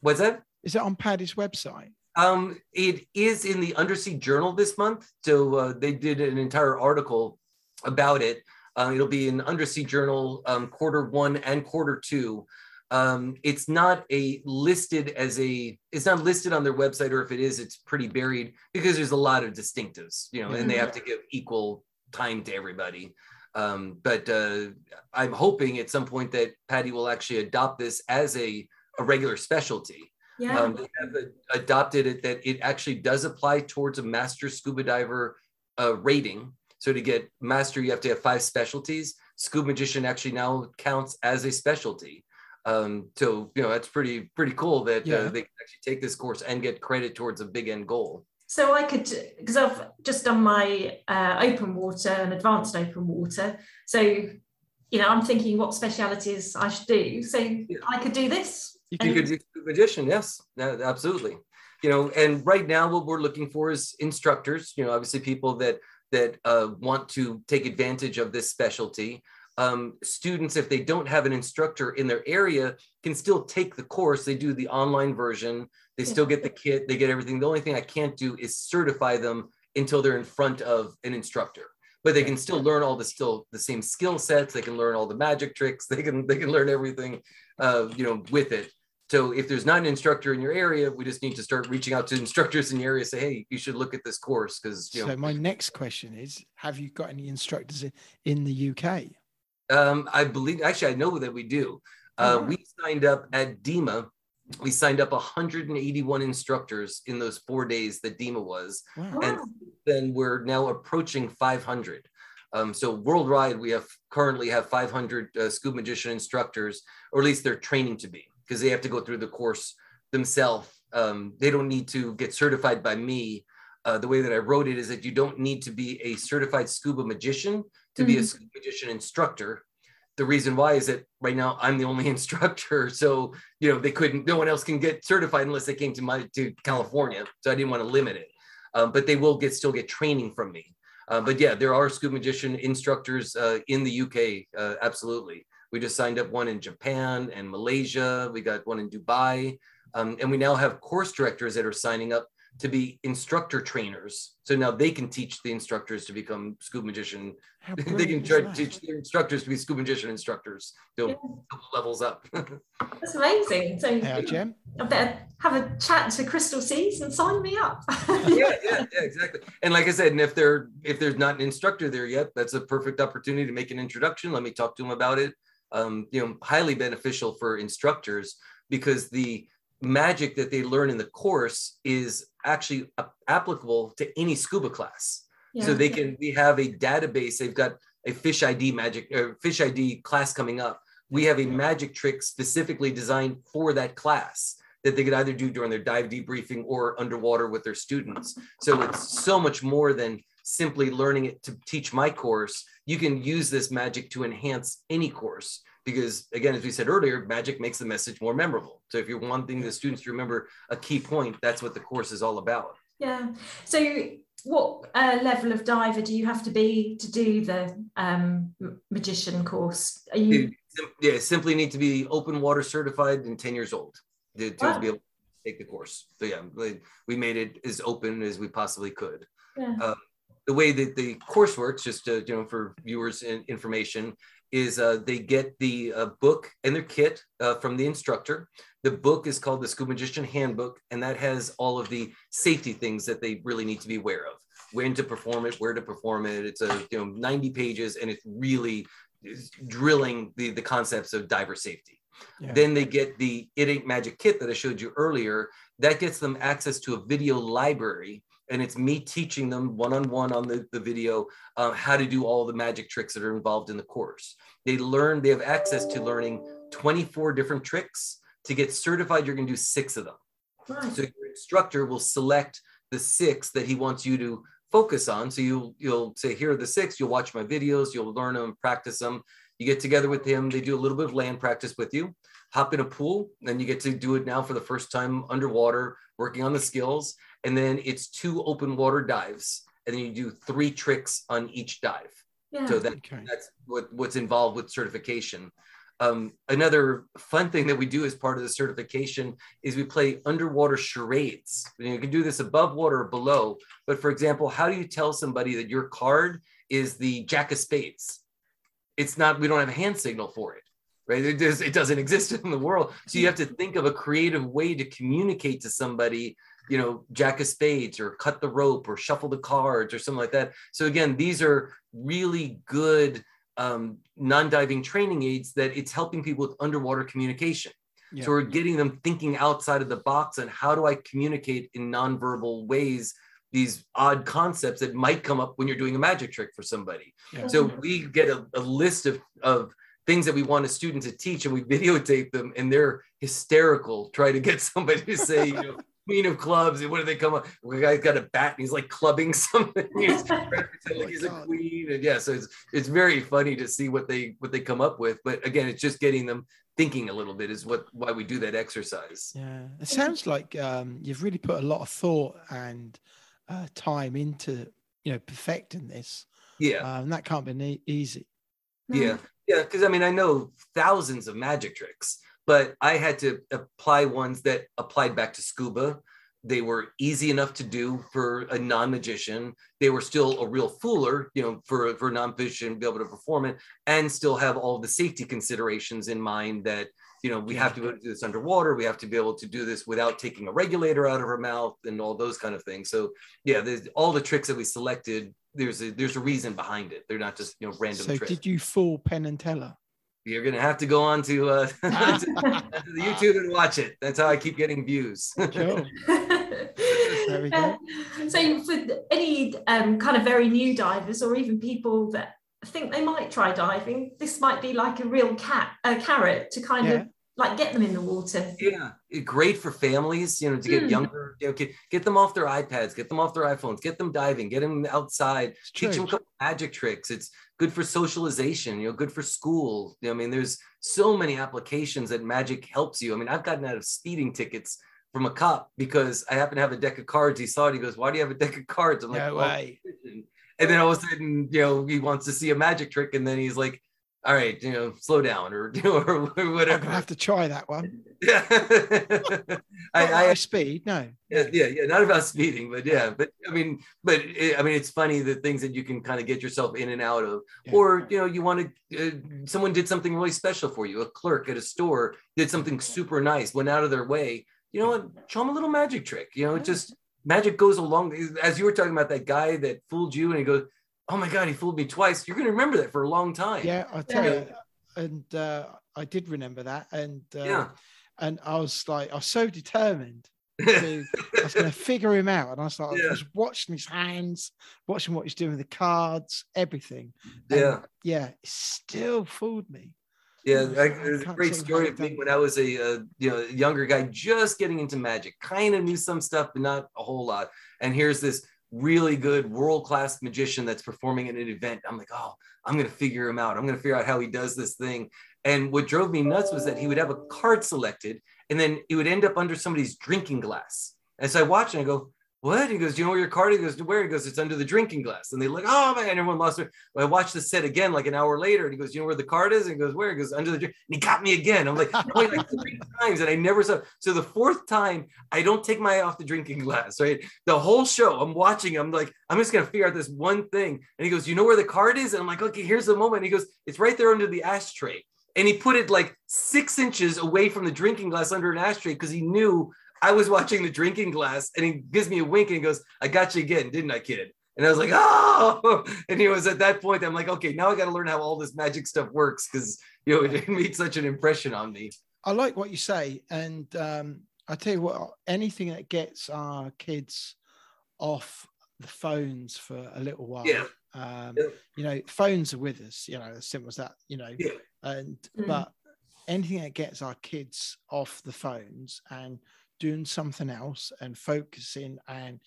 what's that Is it on PADI's website? Um, it is in the Undersea Journal this month. So uh, they did an entire article about it. Uh, it'll be in Undersea Journal um, quarter one and quarter two. Um, it's not a listed as a it's not listed on their website, or if it is, it's pretty buried because there's a lot of distinctives, you know, and they have to give equal time to everybody. Um, but uh, I'm hoping at some point that PADI will actually adopt this as a, a regular specialty. Yeah. Um, they have a- adopted it that it actually does apply towards a master scuba diver uh, rating. So to get master, you have to have five specialties. Scuba magician actually now counts as a specialty. Um, so you know that's pretty pretty cool that Yeah. uh, they can actually take this course and get credit towards a big end goal. So I could, because I've just done my uh, open water and advanced open water. So, you know, I'm thinking what specialities I should do. So I could do this. You And- could do magician, yes, absolutely. You know, and right now what we're looking for is instructors. You know, obviously people that that uh, want to take advantage of this specialty. Um, students, if they don't have an instructor in their area, can still take the course. They do the online version. They still get the kit. They get everything. The only thing I can't do is certify them until they're in front of an instructor. But they can still learn all the still the same skill sets. They can learn all the magic tricks. They can they can learn everything, uh, you know, with it. So if there's not an instructor in your area, we just need to start reaching out to instructors in your area. Say, hey, you should look at this course because you know So my next question is: Have you got any instructors in, in the UK? Um, I believe actually I know that we do. Uh, Oh. We signed up at DEMA. We signed up 181 instructors in those four days that DEMA was, Wow. and then we're now approaching 500. Um, so worldwide, we have currently have 500 uh, scuba magician instructors, or at least they're training to be, because they have to go through the course themselves. Um, they don't need to get certified by me. Uh, the way that I wrote it is that you don't need to be a certified scuba magician to be a Mhm. scuba magician instructor. The reason why is that right now I'm the only instructor, so you know they couldn't. No one else can get certified unless they came to my to California. So I didn't want to limit it. um, but they will get still get training from me. Uh, but yeah, there are scuba magician instructors uh, in the UK. Uh, absolutely, we just signed up one in Japan and Malaysia. We got one in Dubai, um, and we now have course directors that are signing up to be instructor trainers. So now they can teach the instructors to become scuba magician. They can try to teach the instructors to be scuba magician instructors. So Yeah. levels up. That's amazing. So Yeah, Jem. I better have a chat to Crystal Seas and sign me up. yeah, yeah, yeah, exactly. And like I said, and if they're if there's not an instructor there yet, that's a perfect opportunity to make an introduction. Let me talk to them about it. Um, you know, highly beneficial for instructors because the magic that they learn in the course is actually applicable to any scuba class. So they can we have a database. They've got a fish ID magic or fish ID class coming up. We have a magic trick specifically designed for that class that they could either do during their dive debriefing or underwater with their students. So it's so much more than simply learning it to teach my course. You can use this magic to enhance any course because again, as we said earlier, magic makes the message more memorable. So if you're wanting the students to remember a key point, that's what the course is all about. Yeah. So, what uh, level of diver do you have to be to do the um, magician course? Are you? Yeah, simply need to be open water certified and 10 years old to, to Wow. be able to take the course. So yeah, we- made it as open as we possibly could. Yeah. Uh, the way that the course works, just to, you know, for viewers information, is uh, they get the uh, book and their kit uh, from the instructor. The book is called the Scuba Magician Handbook, and that has all of the safety things that they really need to be aware of. When to perform it, where to perform it. It's a you know 90 pages, and it's really drilling the the concepts of diver safety. Yeah. Then they get the It Ain't Magic kit that I showed you earlier. That gets them access to a video library. And it's me teaching them one on one on the, the video uh, how to do all the magic tricks that are involved in the course. They learn, they have access to learning 24 different tricks. To get certified, you're going to do six of them. Right. So your instructor will select the six that he wants you to focus on. So you'll you'll say, here are the six. You'll watch my videos. You'll learn them, practice them. You get together with him. They do a little bit of land practice with you. Hop in a pool, and you get to do it now for the first time underwater, working on the skills. And then it's two open water dives, and then you do three tricks on each dive. yeah. So that Okay. that's what, what's involved with certification. Um, another fun thing that we do as part of the certification is we play underwater charades. You, know, you can do this above water or below, but for example, how do you tell somebody that your card is the Jack of Spades? It's not. We don't have a hand signal for it, right? It, does, it doesn't exist in the world. So you have to think of a creative way to communicate to somebody. You know, Jack of Spades, or cut the rope, or shuffle the cards, or something like that. So again, these are really good um, non-diving training aids that it's helping people with underwater communication. Yeah. So we're getting them thinking outside of the box on how do I communicate in nonverbal ways these odd concepts that might come up when you're doing a magic trick for somebody. Yeah. So we get a, a list of, of things that we want a student to teach and we videotape them and they're hysterical trying to get somebody to say, you know, queen of clubs and what do they come up? Well, the guy's got a bat and he's like clubbing something. He's trying to like he's a queen. And yeah, so it's it's very funny to see what they what they come up with. But again, it's just getting them thinking a little bit is what why we do that exercise. Yeah, it sounds like um, you've really put a lot of thought and uh, time into you know perfecting this. Yeah. and that can't be ne- easy. Yeah, yeah, because I mean, I know thousands of magic tricks, but I had to apply ones that applied back to scuba. They were easy enough to do for a non-magician. They were still a real fooler, you know, for for a non-magician to be able to perform it, and still have all the safety considerations in mind that you know we have to be able to do this underwater. We have to be able to do this without taking a regulator out of her mouth and all those kind of things. So yeah, there's all the tricks that we selected. There's a there's a reason behind it. They're not just you know random So, tricks did you fool Penn and Teller? You're gonna have to go on to, uh, to the YouTube and watch it. That's how I keep getting views. Sure. There we go. Uh, so for any um, kind of very new divers or even people that think they might try diving, this might be like a real cat a carrot to kind Yeah. of like get them in the water. yeah, great for families, you know, to get Mm. younger, you know, get, get them off their iPads, get them off their iPhones, get them diving, get them outside, It's teach them a couple magic tricks. It's good for socialization, you know, good for school. I mean, there's so many applications that magic helps you. I mean, I've gotten out of speeding tickets from a cop because I happen to have a deck of cards. He saw it. He goes, "Why do you have a deck of cards?" I'm like, No "Well, way. and then all of a sudden, you know, he wants to see a magic trick, and then he's like, "All right, you know, slow down," or or whatever. have to try that one. Yeah, I, I, speed, no. yeah, yeah, yeah, not about speeding, but yeah, but I mean, but it, I mean, it's funny the things that you can kind of get yourself in and out of, Yeah. or you know, you want to, uh, someone did something really special for you. A clerk at a store did something super nice, went out of their way. You know what? Show them a little magic trick. You know, it just magic goes along. As you were talking about that guy that fooled you, and he goes, "Oh my God, he fooled me twice." You're gonna remember that for a long time. Yeah, I'll tell Yeah. you. And uh, I did remember that. And uh, Yeah. and I was like, I was so determined. To, I was going to figure him out. And I was like, Yeah. I was watching his hands, watching what he's doing with the cards, everything. And yeah. yeah, it still fooled me. Yeah, I there's a great story of me when I was a uh, you know younger guy, just getting into magic. Kind of knew some stuff, but not a whole lot. And here's this really good world class magician that's performing at an event. I'm like, oh, I'm gonna figure him out. I'm gonna figure out how he does this thing. And what drove me nuts was that he would have a card selected, and then it would end up under somebody's drinking glass. And so I watch and I go, what? He goes, do you know where your card? is?" He goes, where? He goes, it's under the drinking glass. And they like, oh man, everyone lost. Well, I watched the set again like an hour later, and he goes, you know where the card is? And he goes, where? He goes, under the drink. And he got me again. I'm like, wait, like three times, and I never saw. So the fourth time, I don't take my eye off the drinking glass. Right, the whole show, I'm watching. I'm like, I'm just gonna figure out this one thing. And he goes, you know where the card is? And I'm like, okay, here's the moment. He goes, it's right there under the ashtray. And he put it like six inches away from the drinking glass under an ashtray because he knew I was watching the drinking glass. And he gives me a wink and he goes, I got you again, didn't I, kid? And I was like, oh, and he was at that point. I'm like, okay, now I got to learn how all this magic stuff works because you know it made such an impression on me. I like what you say, and um, I tell you what, anything that gets our kids off the phones for a little while. Yeah. Um, Yeah. You know, phones are with us. You know, as simple as that. You know, Yeah. and Mm. but anything that gets our kids off the phones and doing something else and focusing and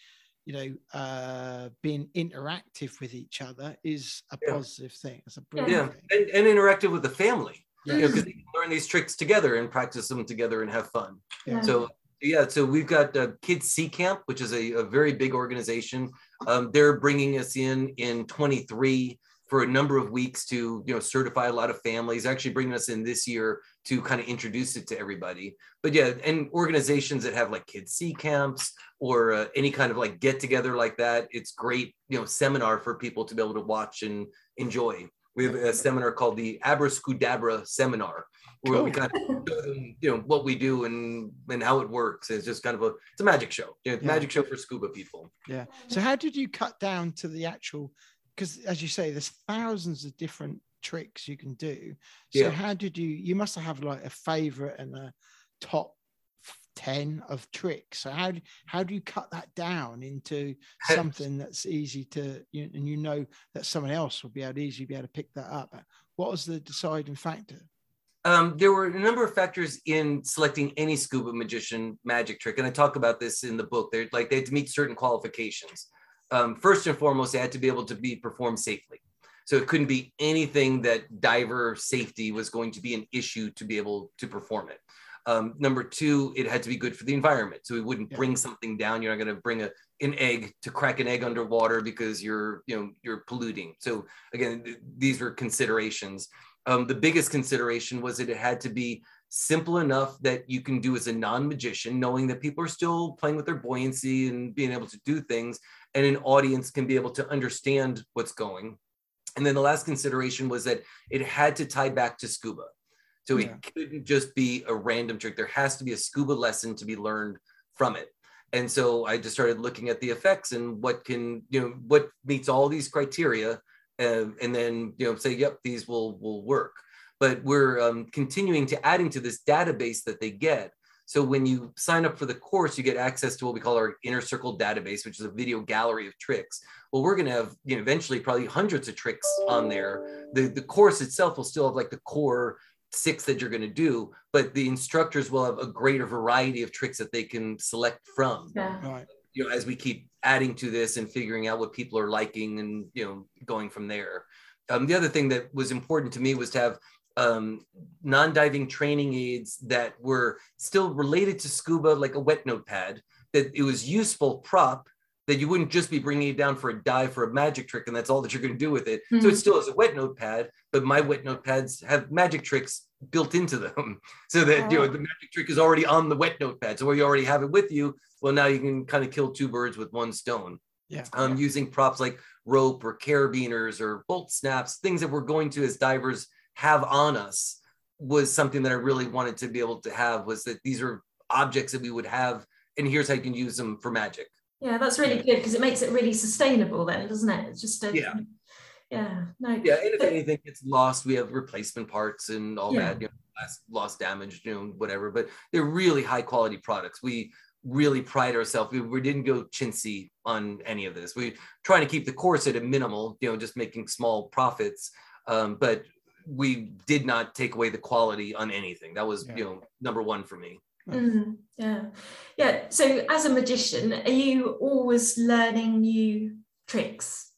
you know uh being interactive with each other is a Yeah. positive thing it's a brilliant Yeah, thing and, and interactive with the family. Yeah. You know, because they can learn these tricks together and practice them together and have fun. Yeah. So yeah, so we've got uh, Kids Sea Camp, which is a, a very big organization. Um, they're bringing us in in 23 for a number of weeks to you know certify a lot of families. Actually, bringing us in this year to kind of introduce it to everybody. But yeah, and organizations that have like Kids Sea Camps or uh, any kind of like get together like that, it's great you know seminar for people to be able to watch and enjoy. We have a seminar called the Abracadabra Seminar, where we kind of you know, what we do and and how it works. It's just kind of a it's a magic show. You know, Yeah. magic show for scuba people. Yeah. So how did you cut down to the actual? Because as you say, there's thousands of different tricks you can do. So Yeah. how did you? You must have like a favorite and a top ten of tricks. So how do how do you cut that down into something that's easy to you, and you know that someone else will be able to easily be able to pick that up? What was the deciding factor? Um, there were a number of factors in selecting any scuba magician magic trick, and I talk about this in the book. They're like they had to meet certain qualifications. Um, first and foremost, they had to be able to be performed safely. So it couldn't be anything that diver safety was going to be an issue to be able to perform it. Um, number two, it had to be good for the environment. So we wouldn't Yeah. bring something down. You're not going to bring a, an egg to crack an egg underwater because you're, you know, you're polluting. So again, th- these were considerations. Um, the biggest consideration was that it had to be simple enough that you can do as a non-magician, knowing that people are still playing with their buoyancy and being able to do things, and an audience can be able to understand what's going. And then the last consideration was that it had to tie back to scuba. So Yeah. it couldn't just be a random trick. There has to be a scuba lesson to be learned from it. And so I just started looking at the effects and what can, you know, what meets all these criteria, uh, and then, you know, say, yep, these will will work. But we're um, continuing to adding to this database that they get. So when you sign up for the course, you get access to what we call our inner circle database, which is a video gallery of tricks. Well, we're going to have, you know, eventually probably hundreds of tricks on there. The the course itself will still have like the core six that you're going to do, but the instructors will have a greater variety of tricks that they can select from. Yeah. Right. You know, as we keep adding to this and figuring out what people are liking and you know going from there. Um, the other thing that was important to me was to have um, non-diving training aids that were still related to scuba, like a wet notepad, that it was useful prop that you wouldn't just be bringing it down for a dive for a magic trick and that's all that you're going to do with it. Mm-hmm. So it still is a wet notepad, but my wet notepads have magic tricks built into them so that oh. you know the magic trick is already on the wet notepad. So where you already have it with you, well now you can kind of kill two birds with one stone. Yeah. Um, yeah. using props like rope or carabiners or bolt snaps, things that we're going to as divers have on us was something that I really wanted to be able to have was that these are objects that we would have and here's how you can use them for magic. Yeah, that's really good because it makes it really sustainable then, doesn't it? It's just a, yeah. Yeah, no. Yeah, and if anything gets lost, we have replacement parts and all Yeah. that, you know, lost, lost damage, you know, whatever. But they're really high quality products. We really pride ourselves. We, we didn't go chintzy on any of this. We trying to keep the course at a minimal, you know, just making small profits. Um, but we did not take away the quality on anything. That was, Yeah. you know, number one for me. Mm, yeah. Yeah. So as a magician, are you always learning new tricks?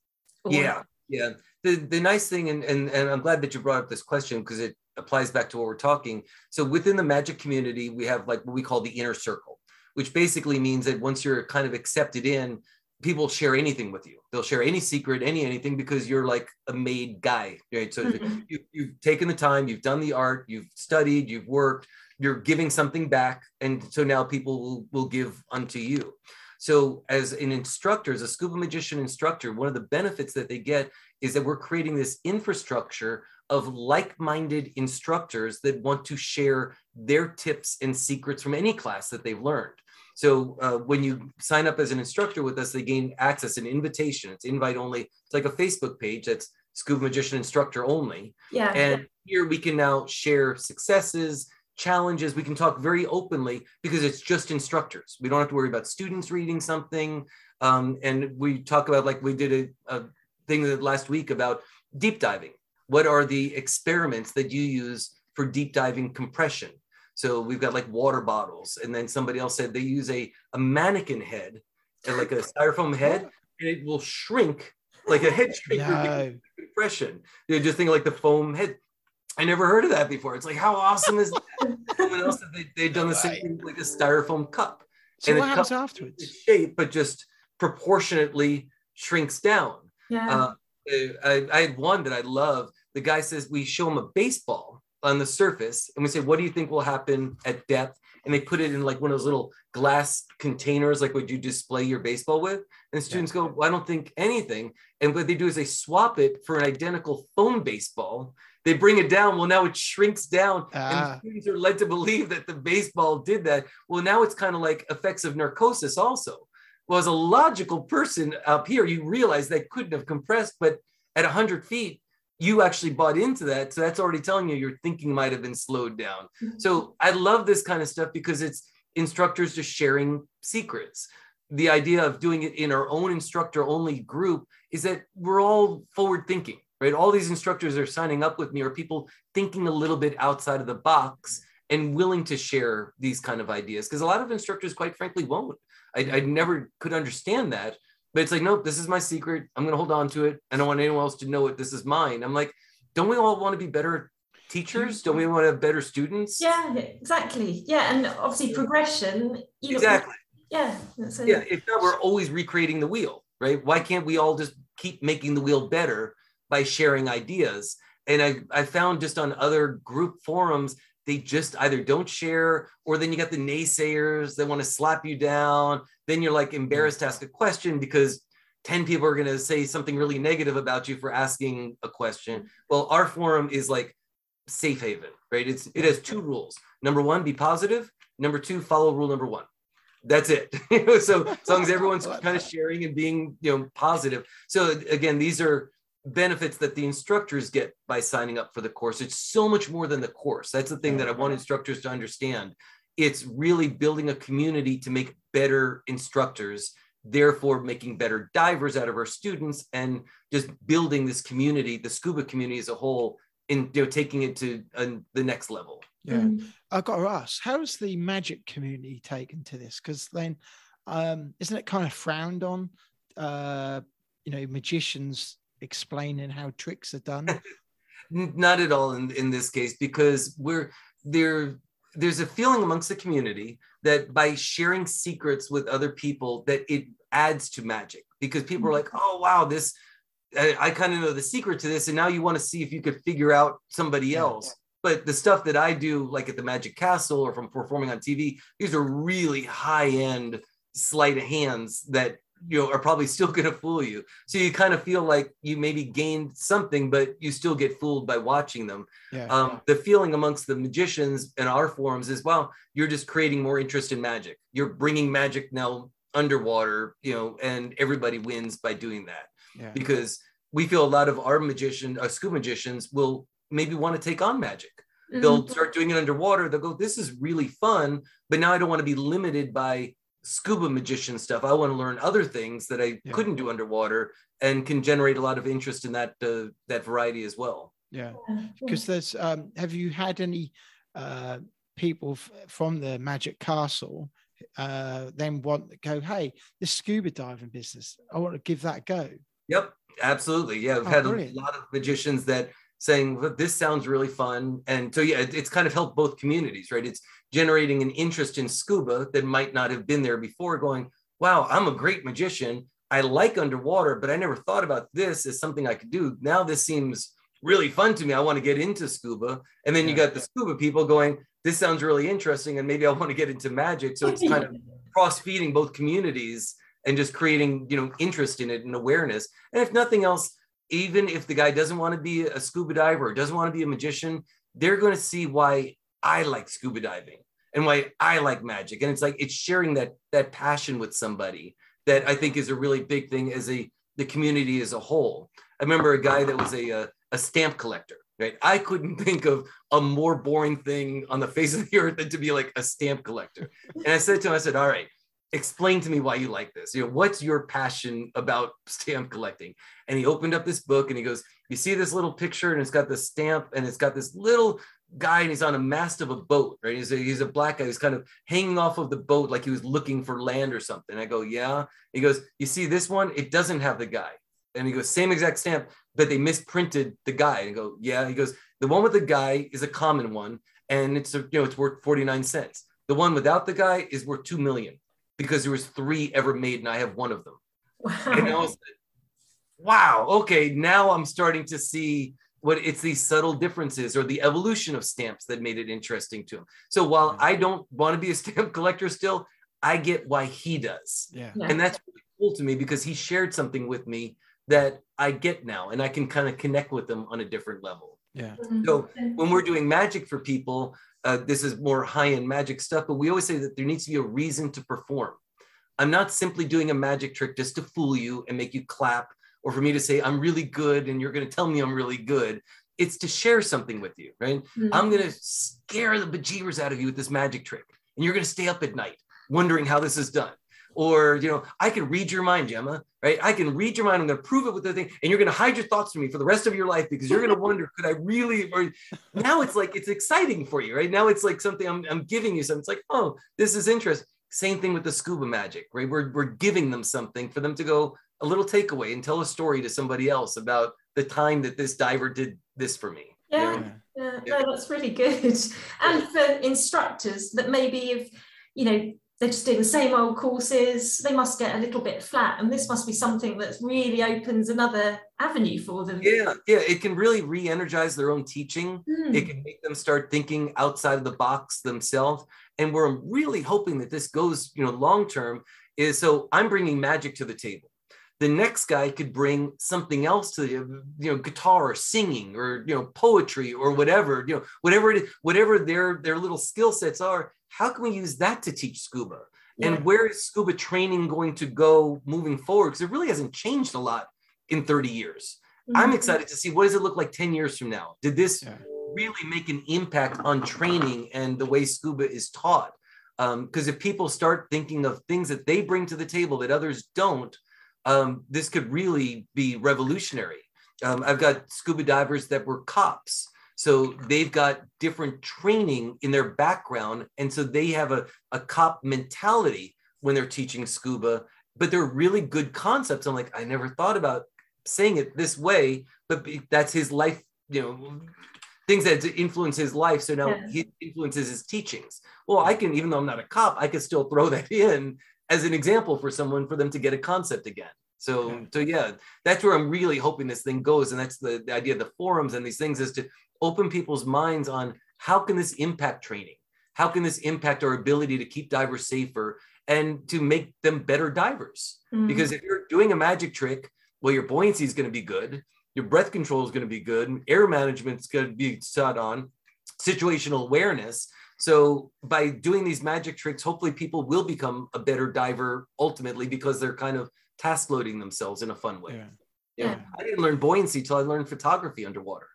Or- Yeah, yeah. The the nice thing, and and, and I'm glad that you brought up this question because it applies back to what we're talking. So within the magic community, we have like what we call the inner circle, which basically means that once you're kind of accepted in, people share anything with you. They'll share any secret, any anything because you're like a made guy, right? So Mhm. you, you've taken the time, you've done the art, you've studied, you've worked, you're giving something back, and so now people will, will give unto you. So, as an instructor, as a scuba magician instructor, one of the benefits that they get is that we're creating this infrastructure of like minded instructors that want to share their tips and secrets from any class that they've learned. So, uh, when you sign up as an instructor with us, they gain access, an invitation. It's invite only. It's like a Facebook page that's scuba magician instructor only. Yeah. And here we can now share successes, challenges. We can talk very openly because it's just instructors. We don't have to worry about students reading something. Um, and we talk about, like we did a, a thing that last week about deep diving. What are the experiments that you use for deep diving compression? So we've got like water bottles. And then somebody else said they use a, a mannequin head and like a styrofoam head and it will shrink like a head shrinker No. compression. You know, just think like the foam head. I never heard of that before. It's like, how awesome is that? Someone else said they, they've done the same thing like a styrofoam cup. So And what the happens cup- afterwards? Its shape, but just proportionately shrinks down. yeah. Uh, I, I had one that I love. The guy says we show him a baseball on the surface, and we say, "What do you think will happen at depth?" And they put it in like one of those little glass containers, like what you display your baseball with. And students go, well, "I don't think anything." And what they do is they swap it for an identical foam baseball. They bring it down. Well, now it shrinks down, Ah. and students are led to believe that the baseball did that. Well, now it's kind of like effects of narcosis, also well, as a logical person up here, you realize that couldn't have compressed, but at 100 feet, you actually bought into that. So that's already telling you your thinking might have been slowed down. Mm-hmm. So I love this kind of stuff because it's instructors just sharing secrets. The idea of doing it in our own instructor only group is that we're all forward thinking, right? All these instructors are signing up with me are people thinking a little bit outside of the box and willing to share these kind of ideas because a lot of instructors, quite frankly, won't. I, I never could understand that. But it's like, nope, this is my secret. I'm going to hold on to it. I don't want anyone else to know it. This is mine. I'm like, don't we all want to be better teachers? Don't we want to have better students? yeah, exactly. Yeah, and obviously progression. You know, Exactly. Yeah. that's a- Yeah. If not, we're always recreating the wheel, right? Why can't we all just keep making the wheel better by sharing ideas? And I, I found just on other group forums, they just either don't share or then you got the naysayers that want to slap you down. Then you're like embarrassed to ask a question because 10 people are going to say something really negative about you for asking a question. Well, our forum is like safe haven, right? It's it has two rules. Number one, be positive. Number two, follow rule number one. That's it. so as long as everyone's kind of sharing and being you know positive. So again, these are benefits that the instructors get by signing up for the course. It's so much more than the course. That's the thing that I want instructors to understand. It's really building a community to make better instructors, therefore making better divers out of our students and just building this community, the scuba community as a whole, in you know, taking it to uh, the next level. Yeah. Mm. I've got to ask, how's the magic community taken to this? Because then, um, isn't it kind of frowned on? Uh, you know, magicians explaining how tricks are done. Not at all in, in this case, because we're there. There's a feeling amongst the community that by sharing secrets with other people, that it adds to magic. Because people are mm-hmm. like, "Oh wow, this I, I kind of know the secret to this," and now you want to see if you could figure out somebody else. But the stuff that I do, like at the Magic Castle or from performing on TV, these are really high end sleight of hands that you know are probably still going to fool you. So you kind of feel like you maybe gained something, but you still get fooled by watching them. Yeah. Um, the feeling amongst the magicians in our forums is, well, you're just creating more interest in magic. You're bringing magic now underwater, you know, and everybody wins by doing that yeah. because we feel a lot of our magician, uh, scuba magicians will maybe want to take on magic. They'll start doing it underwater. They'll go, this is really fun, but now I don't want to be limited by scuba magician stuff. I want to learn other things that I Yeah. couldn't do underwater and can generate a lot of interest in that uh, that variety as well. yeah. Yeah. because there's um have you had any uh people f- from the magic castle uh then want to go hey this scuba diving business i want to give that a go Yep, absolutely. Yeah, we've Oh, had brilliant. a lot of magicians that saying "Look, this sounds really fun, and so yeah, it- it's kind of helped both communities, right? It's generating an interest in scuba that might not have been there before. Going, wow, I'm a great magician. I like underwater, but I never thought about this as something I could do. Now this seems really fun to me. I want to get into scuba, and then you got the scuba people going, this sounds really interesting, and maybe I want to get into magic. So it's kind of cross feeding both communities and just creating you know interest in it and awareness and if nothing else even if the guy doesn't want to be a scuba diver or doesn't want to be a magician they're going to see why i like scuba diving and why i like magic and it's like it's sharing that that passion with somebody that i think is a really big thing as a the community as a whole i remember a guy that was a a, a stamp collector right i couldn't think of a more boring thing on the face of the earth than to be like a stamp collector and i said to him i said all right explain to me why you like this. You know, what's your passion about stamp collecting? And he opened up this book and he goes, You see this little picture, and it's got the stamp, and it's got this little guy, and he's on a mast of a boat, right? He's a, he's a black guy who's kind of hanging off of the boat like he was looking for land or something. I go, Yeah. He goes, You see this one? It doesn't have the guy. And he goes, Same exact stamp, but they misprinted the guy. And I go, Yeah. He goes, The one with the guy is a common one, and it's a, you know, it's worth 49 cents. The one without the guy is worth 2 million because there was three ever made and I have one of them. And I was like, wow, okay, now I'm starting to see what it's these subtle differences or the evolution of stamps that made it interesting to him. So while I don't want to be a stamp collector still, I get why he does. yeah Yeah. And that's really cool to me because he shared something with me that I get now and I can kind of connect with them on a different level. yeah So when we're doing magic for people, uh, this is more high end magic stuff, but we always say that there needs to be a reason to perform. I'm not simply doing a magic trick just to fool you and make you clap, or for me to say I'm really good and you're going to tell me I'm really good. It's to share something with you, right? Mm. I'm going to scare the bejeebers out of you with this magic trick, and you're going to stay up at night wondering how this is done. Or, you know, I can read your mind, Gemma, right? I can read your mind. I'm going to prove it with the thing, and you're going to hide your thoughts from me for the rest of your life because you're going to wonder, could I really? Or now it's like it's exciting for you, right? Now it's like something I'm, I'm giving you something. It's like, oh, this is interesting. Same thing with the scuba magic, right? We're, we're giving them something for them to go a little takeaway and tell a story to somebody else about the time that this diver did this for me. you Yeah. know? yeah Yeah, no, that's really good. And for instructors that maybe if you know they're just doing the same old courses, they must get a little bit flat, and this must be something that really opens another avenue for them. Yeah, yeah, it can really re-energize their own teaching. Hmm. It can make them start thinking outside of the box themselves. And we're really hoping that this goes, you know, long term. Is so I'm bringing magic to the table. The next guy could bring something else to the, you know, guitar or singing or you know poetry or whatever, you know, whatever it is, whatever their their little skill sets are. How can we use that to teach scuba? Yeah. And where is scuba training going to go moving forward? Because it really hasn't changed a lot in 30 years. I'm Mhm. excited to see what does it look like 10 years from now? Did this Yeah. really make an impact on training and the way scuba is taught? Because if people start thinking of things that they bring to the table that others don't, um, this could really be revolutionary. Um, I've got scuba divers that were cops. So they've got different training in their background. And so they have a, a cop mentality when they're teaching scuba, but they're really good concepts. I'm like, I never thought about saying it this way, but that's his life you know things that influence his life. So now Yeah. he influences his teachings. Well, I can, even though I'm not a cop, I can still throw that in as an example for someone for them to get a concept again. So, Yeah. so yeah, that's where I'm really hoping this thing goes, and that's the, the idea of the forums and these things is to open people's minds on how can this impact training, how can this impact our ability to keep divers safer and to make them better divers. Mm. Because if you're doing a magic trick, well, your buoyancy is going to be good, your breath control is going to be good, air management is going to be set on, situational awareness. So by doing these magic tricks, hopefully people will become a better diver ultimately because they're kind of task loading themselves in a fun way. Yeah. You know, Yeah. I didn't learn buoyancy till I learned photography underwater.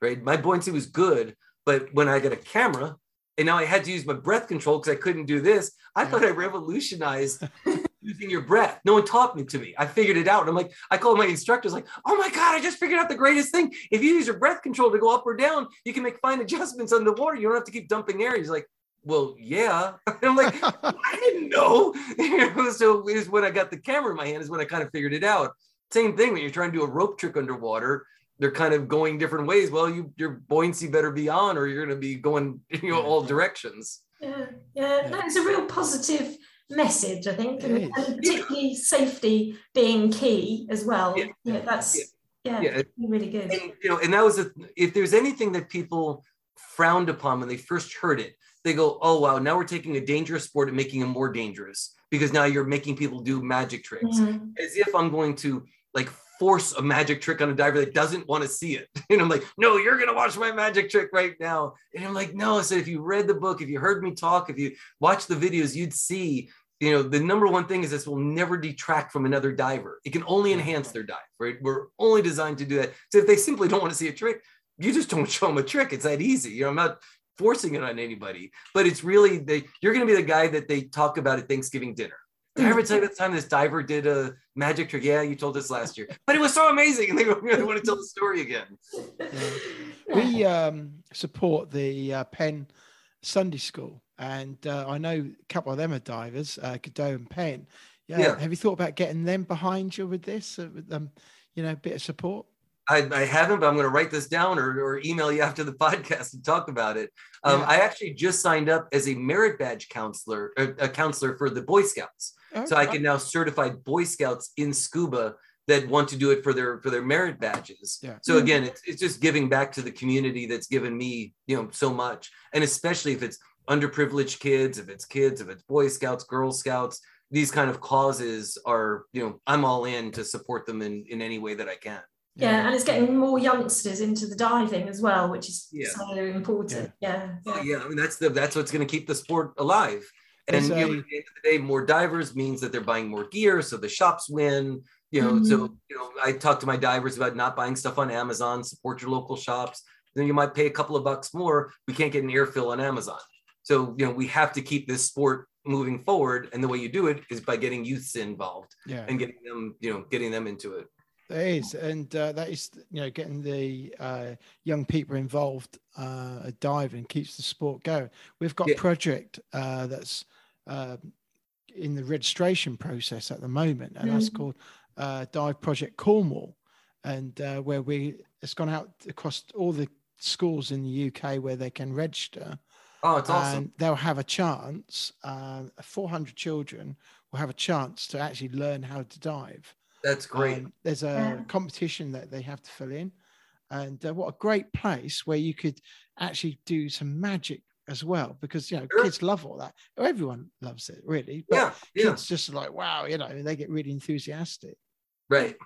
Right. My buoyancy was good, but when I got a camera and now I had to use my breath control because I couldn't do this, I Yeah. thought I revolutionized using your breath. No one taught me to me. I figured it out. I'm like, I called my instructors like, oh my God, I just figured out the greatest thing. If you use your breath control to go up or down, you can make fine adjustments on the water. You don't have to keep dumping air. He's like, well, yeah. And I'm like, I didn't know. You know, so is when I got the camera in my hand is when I kind of figured it out. Same thing when you're trying to do a rope trick underwater. They're kind of going different ways. Well, you your buoyancy better be on, or you're going to be going you know all directions. Yeah, yeah, Yeah. no, it's a real positive message, I think, and, and particularly safety being key as well. Yeah. Yeah, that's yeah, Yeah. really good. And you know, and that was a, if there's anything that people frowned upon when they first heard it, they go, "Oh wow, now we're taking a dangerous sport and making it more dangerous because now you're making people do magic tricks." Mhm. as if I'm going to like force a magic trick on a diver that doesn't want to see it. And I'm like, no, you're going to watch my magic trick right now. And I'm like, no. So if you read the book, if you heard me talk, if you watch the videos, you'd see, you know, the number one thing is this will never detract from another diver. It can only enhance their dive, right? We're only designed to do that. So if they simply don't want to see a trick, you just don't show them a trick. It's that easy. You know, I'm not forcing it on anybody, but it's really they you're going to be the guy that they talk about at Thanksgiving dinner. Did I ever tell you the time this diver did a magic trick? Yeah, you told us last year, but it was so amazing, and they really want to tell the story again. we um, support the uh, Penn Sunday School, and uh, I know a couple of them are divers, uh, Goudeau and Penn. Yeah. Yeah. Have you thought about getting them behind you with this? Uh, with them, you know, a bit of support. I, I haven't, but I'm going to write this down or, or email you after the podcast and talk about it. Um, Yeah. I actually just signed up as a merit badge counselor, uh, a counselor for the Boy Scouts. Oh, so I can now certify Boy Scouts in scuba that want to do it for their for their merit badges. Yeah. So hmm. again, it's, it's just giving back to the community that's given me, you know, so much. And especially if it's underprivileged kids, if it's kids, if it's Boy Scouts, Girl Scouts, these kind of causes are, you know, I'm all in to support them in in any way that I can. Yeah, and it's getting more youngsters into the diving as well, which is Yeah. so important. Yeah, Oh, yeah, I mean that's the that's what's going to keep the sport alive. And you know, at the end of the day, more divers means that they're buying more gear, so the shops win. You know, so you know, I talk to my divers about not buying stuff on Amazon. Support your local shops. Then you might pay a couple of bucks more. We can't get an air fill on Amazon. So you know, we have to keep this sport moving forward, and the way you do it is by getting youths involved Yeah. and getting them, you know, getting them into it. There is, and uh, that is, you know, getting the uh, young people involved uh, diving keeps the sport going. We've got Yeah. a project uh, that's uh, in the registration process at the moment, and that's Mhm. called uh, Dive Project Cornwall, and uh, where we it's gone out across all the schools in the UK where they can register, Oh, it's awesome. and they'll have a chance. Uh, 400 children will have a chance to actually learn how to dive. That's great. Um, there's a Yeah. competition that they have to fill in, and uh, what a great place where you could actually do some magic as well, because you know Sure. kids love all that. Everyone loves it, really. But yeah, yeah. kids just like wow, you know, they get really enthusiastic. Right.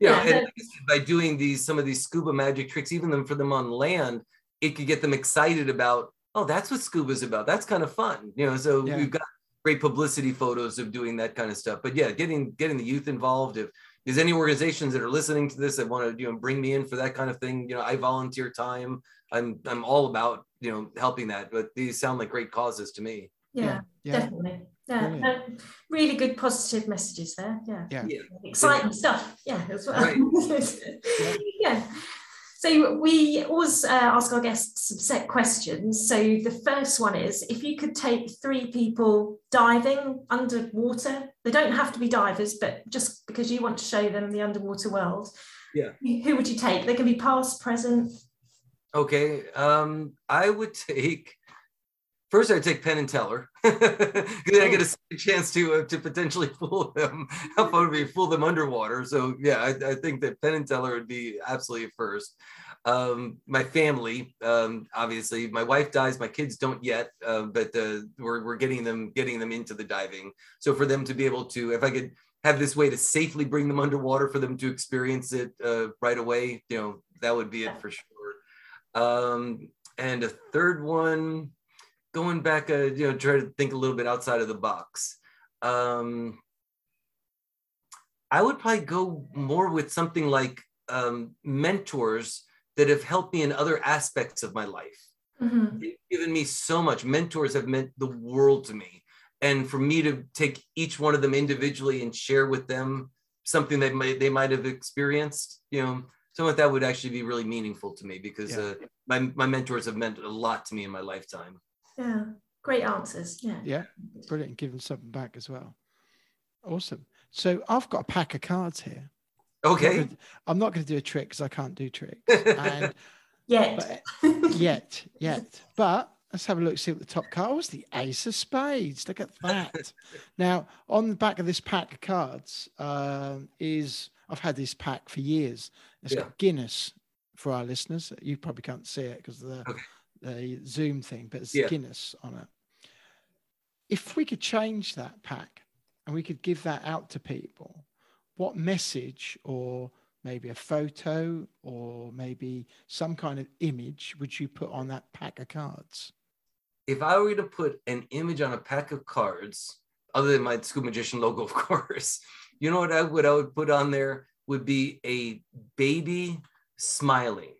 Yeah, Yeah, and that- like I said, by doing these some of these scuba magic tricks, even them for them on land, it could get them excited about. Oh, that's what scuba's about. That's kind of fun, you know. So Yeah. we've got great publicity photos of doing that kind of stuff. But yeah, getting getting the youth involved. If there's any organizations that are listening to this that want to you know bring me in for that kind of thing, you know, I volunteer time. I'm I'm all about you know helping that. But these sound like great causes to me. yeah, Yeah, definitely. Yeah, Brilliant. really good positive messages there. Yeah, Yeah. Yeah. exciting stuff. Yeah, as well. Right. yeah. So we always uh, ask our guests some set questions. So the first one is if you could take three people diving underwater, they don't have to be divers, but just because you want to show them the underwater world, Yeah. Who would you take? They can be past, present. Okay. Um, I would take first. I'd take Penn and Teller because I get a chance to uh, to potentially fool them. How fun would be fool them underwater? So yeah, I, I think that Penn and Teller would be absolutely first. Um, my family, um, obviously, my wife dies. My kids don't yet, uh, but uh, we're we're getting them getting them into the diving. So for them to be able to, if I could have this way to safely bring them underwater for them to experience it uh, right away, you know, that would be it for sure. Um, and a third one, going back, uh, you know, try to think a little bit outside of the box. Um, I would probably go more with something like um, mentors that have helped me in other aspects of my life. Mhm. They've given me so much. Mentors have meant the world to me. And for me to take each one of them individually and share with them something that might, they might have experienced, you know, something like that would actually be really meaningful to me because Yeah. uh, my, my mentors have meant a lot to me in my lifetime. Yeah, great answers. Yeah. Yeah, brilliant. Give them something back as well. Awesome. So I've got a pack of cards here. Okay. I'm not going to do a trick because I can't do tricks. And Yet. but, yet, yet. But let's have a look, see what the top card was. The Ace of Spades. Look at that. now, on the back of this pack of cards um, is I've had this pack for years. It's Yeah. got Guinness for our listeners. You probably can't see it because of the, Okay. the Zoom thing, but it's Yeah. Guinness on it. If we could change that pack and we could give that out to people, what message or maybe a photo or maybe some kind of image would you put on that pack of cards? if I were to put an image on a pack of cards, other than my scuba Magician logo, of course, you know what I would I would put on there would be a baby smiling.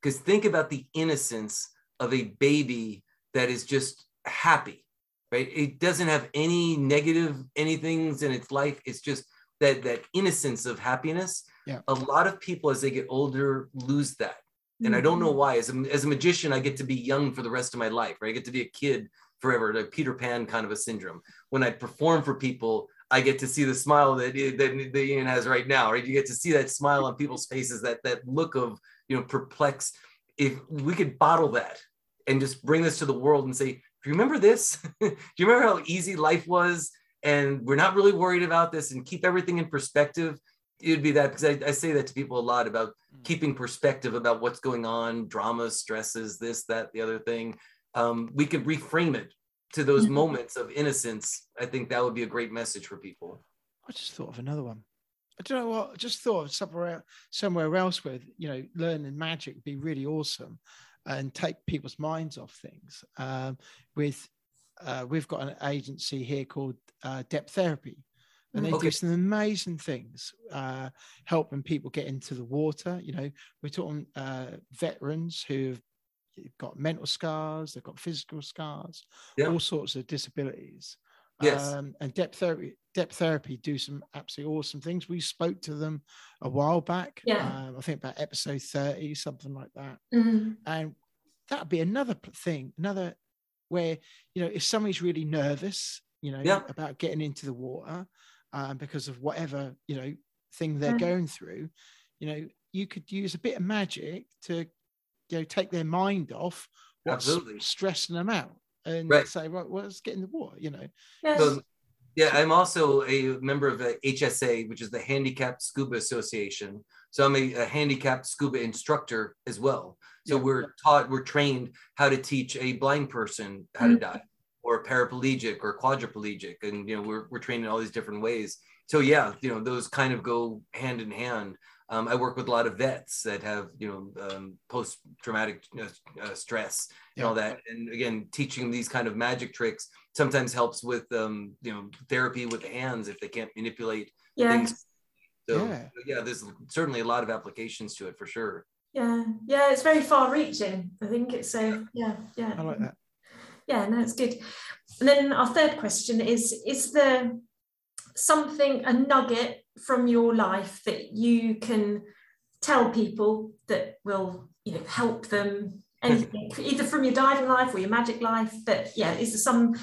Because think about the innocence of a baby that is just happy, right? It doesn't have any negative anythings in its life. It's just that that innocence of happiness. Yeah. A lot of people as they get older lose that and I don't know mm-hmm. why. As a, as a magician, I get to be young for the rest of my life, right? I get to be a kid forever, like Peter Pan kind of a syndrome. When I perform for people, I get to see the smile that that, that Ian has right now, right? You get to see that smile on people's faces, that that look of you know perplexed. If we could bottle that and just bring this to the world and say, "Do you remember this? Do you remember how easy life was?" And we're not really worried about this, and keep everything in perspective. It would be that because I, I say that to people a lot about keeping perspective about what's going on, drama, stresses, this, that, the other thing. Um, we could reframe it to those Mhm. moments of innocence. I think that would be a great message for people. I just thought of another one. I don't know what. I just thought of somewhere somewhere else where you know learning magic would be really awesome, and take people's minds off things. Um, with uh, we've got an agency here called uh, Deptherapy, and they Okay. do some amazing things, uh, helping people get into the water. You know, we're talking uh, veterans who've got mental scars, they've got physical scars, Yeah. all sorts of disabilities. Yes. Um, and Deptherapy, depth therapy do some absolutely awesome things. We spoke to them a while back. Yeah. Um, I think about episode 30, something like that. Mhm. And that'd be another thing, another where, you know, if somebody's really nervous, you know, Yeah. about getting into the water um, because of whatever, you know, thing they're Yeah. going through, you know, you could use a bit of magic to, you know, take their mind off what's Absolutely. stressing them out and Right. say, right, well, let's get in the water, you know. Yes. So, yeah, I'm also a member of the HSA, which is the Handicapped Scuba Association. So I'm a, a handicapped scuba instructor as well. So Yeah. we're taught, we're trained how to teach a blind person how to Mhm. dive, or a paraplegic or quadriplegic, and you know we're we're trained in all these different ways. So yeah, you know those kind of go hand in hand. Um, I work with a lot of vets that have you know um, post traumatic uh, uh, stress and all that, and again teaching these kind of magic tricks sometimes helps with um, you know therapy with the hands if they can't manipulate yeah. things. So Yeah. yeah. there's certainly a lot of applications to it for sure. Yeah. Yeah. It's very far reaching. I think it's so, yeah. Yeah. I like that. Yeah, no, it's good. And then our third question is Is there something, a nugget from your life that you can tell people that will, you know, help them? Anything, either from your diving life or your magic life, that, yeah, is there some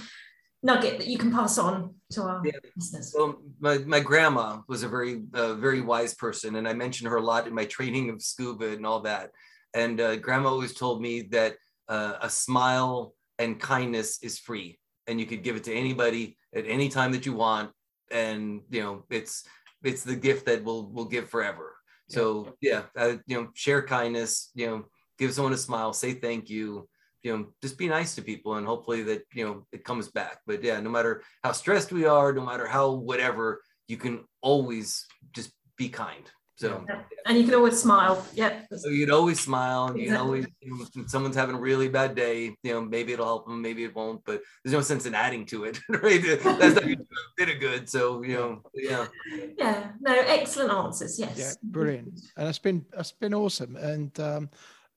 nugget that you can pass on to our Yeah. listeners. Well, my, my grandma was a very uh, very wise person, and I mentioned her a lot in my training of scuba and all that. And uh, grandma always told me that uh, a smile and kindness is free, and you could give it to anybody at any time that you want, and you know it's it's the gift that will will give forever. So yeah, uh, you know, share kindness. You know, give someone a smile, say thank you. You know, just be nice to people, and hopefully that you know it comes back. But yeah, no matter how stressed we are, no matter how whatever, you can always just be kind. So, Yeah. And you can always smile. Yeah. so you'd always smile, and you Exactly. always, you know, if someone's having a really bad day, you know, maybe it'll help them, maybe it won't, but there's no sense in adding to it, right? That's not gonna do a bit of good. So, you know, yeah. Yeah. No, excellent answers. Yes. Yeah, brilliant. And it's been it's been awesome. And um,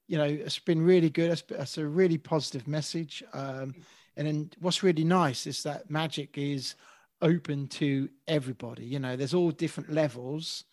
you know, it's been really good. It's, it's a really positive message. Um, and then what's really nice is that magic is open to everybody. You know, there's all different levels.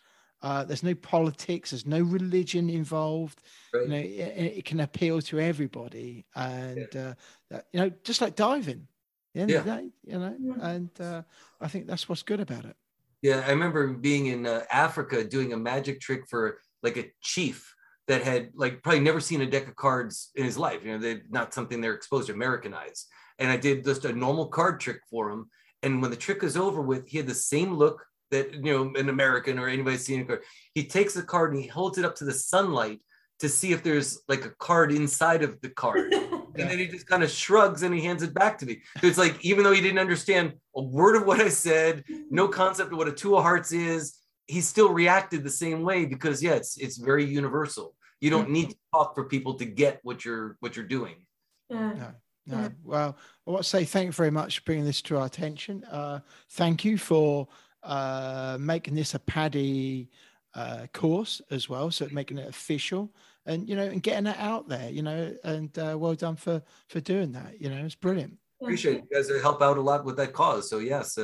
Uh, there's no politics. There's no religion involved. Right. You know, it, it can appeal to everybody. And uh, that, you know, just like diving. At the end of the day, you know, Yeah. and uh, I think that's what's good about it. Yeah, I remember being in uh, Africa doing a magic trick for like a chief that had like probably never seen a deck of cards in his life. You know, they're not something they're exposed to, Americanized. And I did just a normal card trick for him. And when the trick was over with, he had the same look that you know an American or anybody seen a card. He takes the card and he holds it up to the sunlight to see if there's like a card inside of the card. And then he just kind of shrugs and he hands it back to me. So it's like, even though he didn't understand a word of what I said, no concept of what a two of hearts is, he still reacted the same way because yeah, it's it's very universal. You don't need to talk for people to get what you're what you're doing. Yeah. No, Yeah. well, I want to say thank you very much for bringing this to our attention. Uh, thank you for uh, making this a PADI uh, course as well, so making it official, and you know, and getting it out there. You know, and uh, well done for for doing that. You know, it's brilliant. Appreciate it. You guys help out a lot with that cause. So yes, uh,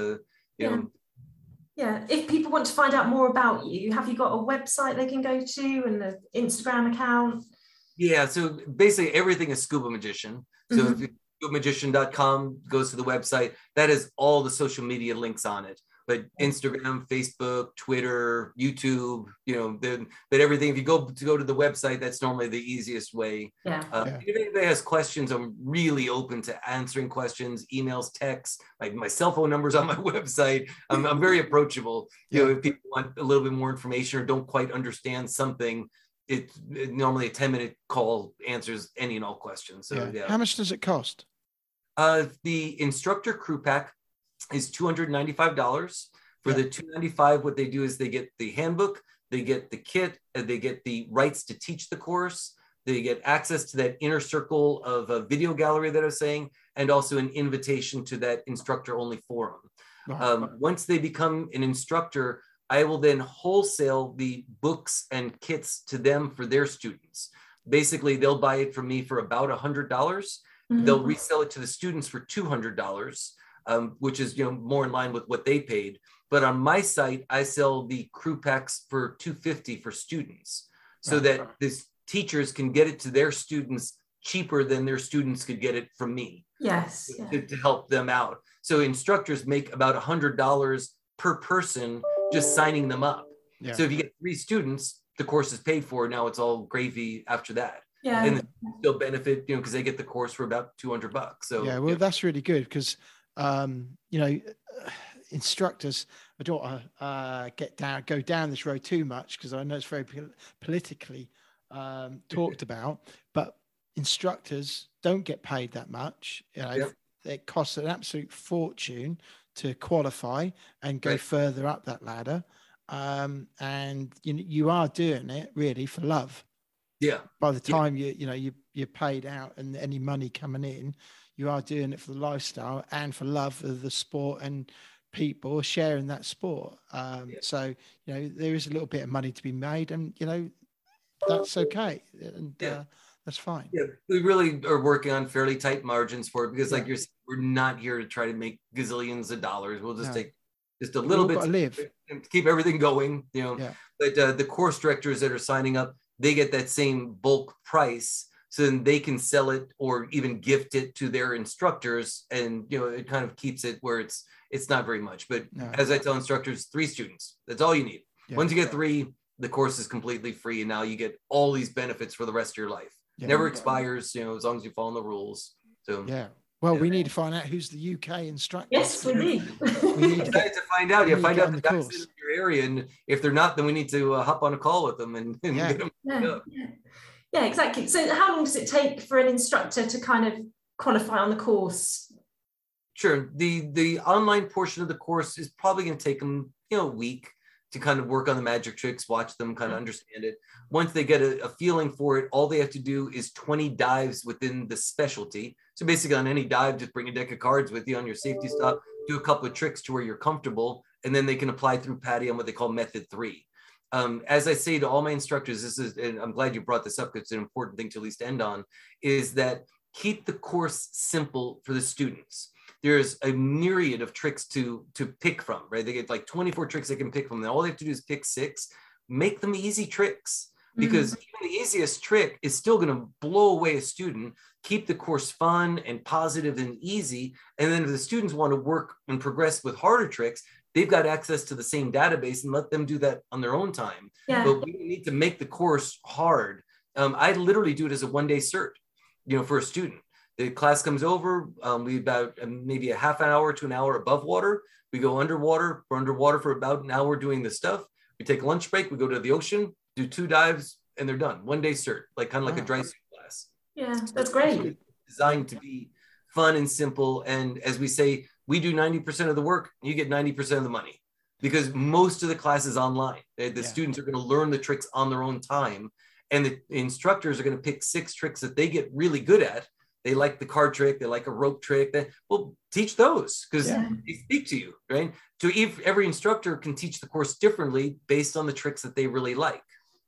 you Yeah. know, Yeah. If people want to find out more about you, have you got a website they can go to and an Instagram account? Yeah, so basically everything is Scuba Magician. So Mhm. if you scubamagician.com goes to the website, That is all the social media links on it. But Instagram, Facebook, Twitter, YouTube, you know, then but everything. If you go to go to the website, that's normally the easiest way. Yeah. Uh, Yeah. If anybody has questions, I'm really open to answering questions, emails, texts. My, my cell phone number's on my website. I'm, I'm very approachable. You know, if people want a little bit more information or don't quite understand something, it, it normally a 10 minute call answers any and all questions. So yeah. yeah. How much does it cost? Uh, the instructor crew pack is $295. For Yeah. the 295 what they do is they get the handbook, they get the kit, and they get the rights to teach the course. They get access to that inner circle of a video gallery that I was saying, and also an invitation to that instructor only forum. Um, once they become an instructor, I will then wholesale the books and kits to them for their students. Basically, they'll buy it from me for about a hundred dollars. Mhm. They'll resell it to the students for two hundred dollars, um, which is you know more in line with what they paid. But on my site, I sell the crew packs for two fifty for students, so Right. that these teachers can get it to their students cheaper than their students could get it from me Yes. Yeah. to, to help them out. So instructors make about a hundred dollars per person just signing them up. Yeah. So if you get three students, the course is paid for. Now it's all gravy after that, Yeah. and they'll benefit, you know, because they get the course for about two hundred bucks. So yeah, well, that's really good because um, you know instructors. I don't want to uh, get down, go down this road too much because I know it's very pol- politically um, talked about. But instructors don't get paid that much. You know, Yep. it costs an absolute fortune to qualify and go Right. further up that ladder. Um, and you you are doing it really for love yeah, by the Yeah. time you you know you you're paid out and any money coming in you are doing it for the lifestyle and for love of the sport and people sharing that sport um Yeah. so you know there is a little bit of money to be made and you know that's okay and Yeah. uh, that's fine yeah. We really are working on fairly tight margins for it because, like Yeah. you're, saying, we're not here to try to make gazillions of dollars. We'll just No. take just a little bit gotta live and keep everything going, you know. Yeah. But uh, the course directors that are signing up, they get that same bulk price, so then they can sell it or even gift it to their instructors, and you know it kind of keeps it where it's it's not very much. But No. as I tell instructors, three students. That's all you need. Yeah. Once you get three, the course is completely free, and now you get all these benefits for the rest of your life. Yeah. Never expires, you know, as long as you follow the rules. So Yeah. Well, we need to find out who's the UK instructor. yes, we do. We need to get, to find out. we You need to find out the the guys in your area, and if they're not, then we need to uh, hop on a call with them and, and Yeah. get them. yeah, Yeah. exactly. So, how long does it take for an instructor to kind of qualify on the course? Sure. The the online portion of the course is probably going to take them, you know, a week to kind of work on the magic tricks, watch them, kind of mm. understand it. Once they get a, a feeling for it, all they have to do is 20 dives within the specialty. So basically, on any dive, just bring a deck of cards with you on your safety stop, do a couple of tricks to where you're comfortable, and then they can apply through PADI on what they call method three. Um, as I say to all my instructors, this is, and I'm glad you brought this up because it's an important thing to at least end on, is that keep the course simple for the students. There's a myriad of tricks to to pick from right? They get like 24 tricks they can pick from and all they have to do is pick six. Make them easy tricks because even the easiest trick is still going to blow away a student. Keep the course fun and positive and easy and then if the students want to work and progress with harder tricks they've got access to the same database and let them do that on their own time Yeah, but we need to make the course hard. Um, I literally do it as a one day cert, you know, for a student. The class comes over, um, we about um, maybe a half an hour to an hour above water. We go underwater. We're underwater for about an hour doing this stuff. We take a lunch break. We go to the ocean, do two dives, and they're done. One day cert, like kind of like a dry suit class yeah, that's great. designed to be fun and simple. And as we say, we do 90% of the work, you get 90% of the money because most of the class is online. The the Yeah. students are going to learn the tricks on their own time. And the instructors are going to pick six tricks that they get really good at. They like the card trick, they like a rope trick. They, well, teach those because Yeah. they speak to you, right? So if every instructor can teach the course differently based on the tricks that they really like.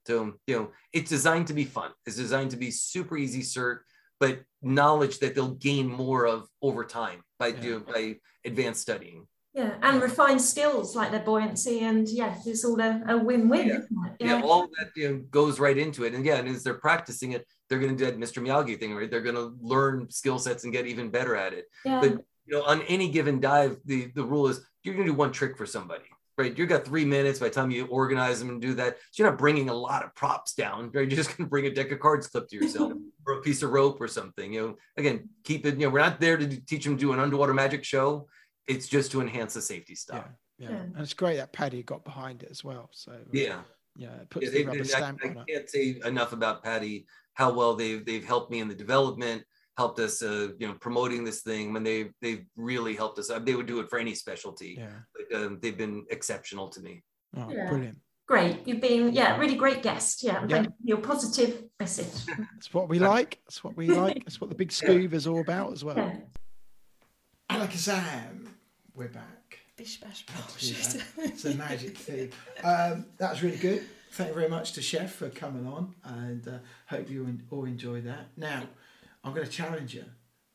So, you know, it's designed to be fun. It's designed to be super easy cert, but knowledge that they'll gain more of over time by Yeah. do by advanced studying. Yeah, and refined skills like their buoyancy, and yeah, it's all a, a win-win. Yeah. Isn't? Yeah, all that you know, goes right into it. And again, as they're practicing it, they're going to do that Mr. Miyagi thing, right? They're going to learn skill sets and get even better at it. yeah, But you know, on any given dive, the the rule is you're going to do one trick for somebody, right? You've got three minutes by the time you organize them and do that. So you're not bringing a lot of props down, right? You're just going to bring a deck of cards clipped to yourself or a piece of rope or something. You know, again, keep it. You know, we're not there to do, teach them to do an underwater magic show. It's just to enhance the safety stuff. yeah, Yeah. and it's great that PADI got behind it as well. So uh, Yeah. yeah, it puts Yeah, the rubber they- stamp I, on I can't say enough about PADI, how well they've they've helped me in the development, helped us, uh, you know, promoting this thing. When they they've really helped us. They would do it for any specialty, Yeah, but um, they've been exceptional to me. oh, Yeah. brilliant. great. You've been yeah, really great guest. Yeah, Yeah. thank you your positive message. That's what we like. That's what we like. That's what the big scuba's all about as well. Yeah. Alakazam, we're back. Bish bash bosh. to. It's a magic thing. Um, that was really good. Thank you very much to Chef for coming on, and uh, hope you all enjoy that. Now, I'm going to challenge you.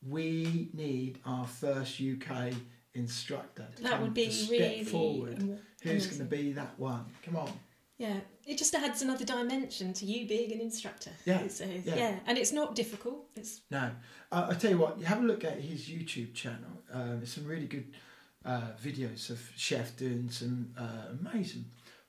We need our first UK instructor. to That would be step really forward. am- Who's going to be that one? Come on. Yeah, it just adds another dimension to you being an instructor. Yeah, It's, uh, yeah. yeah. and it's not difficult. It's No, uh, I tell you what. You have a look at his YouTube channel. Um, there's some really good uh, videos of Chef doing some uh, amazing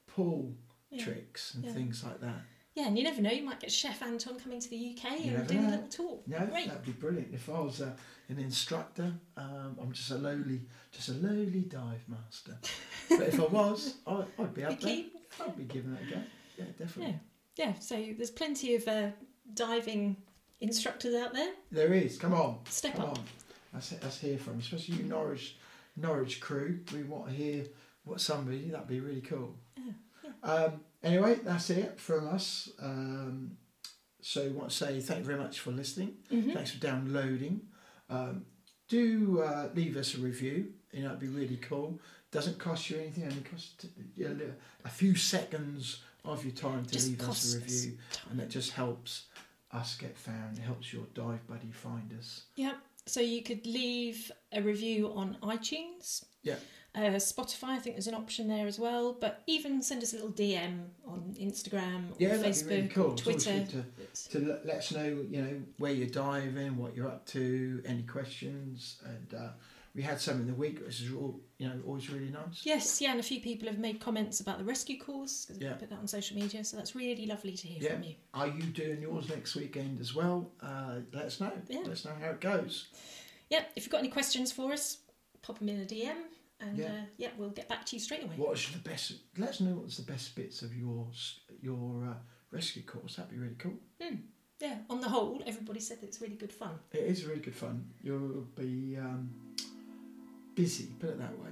pool Yeah, tricks and yeah. things like that. Yeah, and you never know. You might get Chef Anton coming to the UK You and doing know. a little tour. No, Great. that'd be brilliant. If I was uh, an instructor, um, I'm just a lowly, just a lowly dive master. but if I was, I, I'd be up there. I'd be giving that a go. Yeah, definitely. Yeah, yeah. So there's plenty of uh, diving instructors out there. There is. Come on. Step Come up. on. Let's, let's hear from, especially you Norwich, Norwich crew. We want to hear what somebody. That'd be really cool. Um, anyway, that's it from us. Um, so, I want to say thank you very much for listening. Mhm. Thanks for downloading. Um, do uh, leave us a review. You know, it'd be really cool. Doesn't cost you anything. Only costs you know, a few seconds of your time to Just leave us a us review, and it just helps us get found. It helps your dive buddy find us. Yeah. So you could leave a review on iTunes. Yeah. Uh, Spotify, I think there's an option there as well. But even send us a little DM on Instagram or Yeah, that'd Facebook be really cool. or Twitter. to to let, let us know, you know, where you're diving, what you're up to, any questions, and uh, we had some in the week, which is all you know always really nice. Yes, yeah, and a few people have made comments about the rescue course because Yeah. we put that on social media, so that's really lovely to hear Yeah. from you. Are you doing yours next weekend as well? Uh, let us know. Yeah. Let us know how it goes. Yeah, if you've got any questions for us, pop them in a DM, and Yeah. uh, yeah, we'll get back to you straight away. What was the best? Let us know what's the best bits of your your uh, rescue course. That'd be really cool. Yeah, on the whole, everybody said it's really good fun. It is really good fun. You'll be um, busy. Put it that way.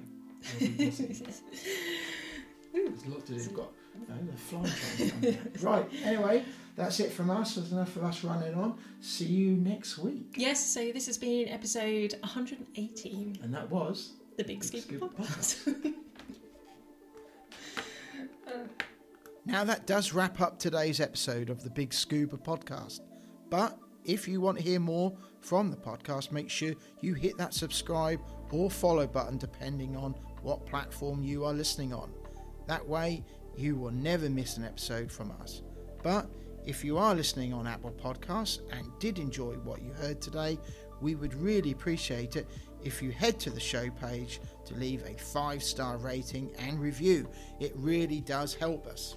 You'll be busy. There's a lot to do. We've got the fly train. Right. Anyway, that's it from us. There's enough of us running on. See you next week. Yes, so this has been episode 118, And that was the Big Big Scoop Scuba podcast. Now, that does wrap up today's episode of the Big Scuba podcast. But if you want to hear more from the podcast, make sure you hit that subscribe or follow button depending on what platform you are listening on. That way, you will never miss an episode from us. But if you are listening on Apple Podcasts and did enjoy what you heard today, we would really appreciate it if you head to the show page to leave a five star rating and review. It really does help us.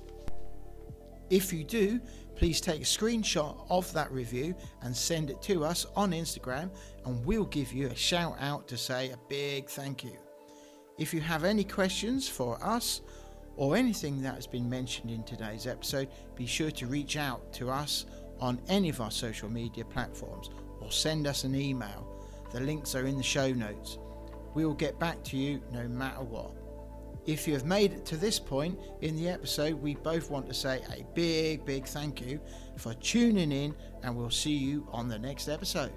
If you do, please take a screenshot of that review and send it to us on Instagram, and we'll give you a shout out to say a big thank you. If you have any questions for us or anything that has been mentioned in today's episode, be sure to reach out to us on any of our social media platforms or send us an email. The links are in the show notes. We will get back to you no matter what. If you have made it to this point in the episode, we both want to say a big, big thank you for tuning in, and we'll see you on the next episode.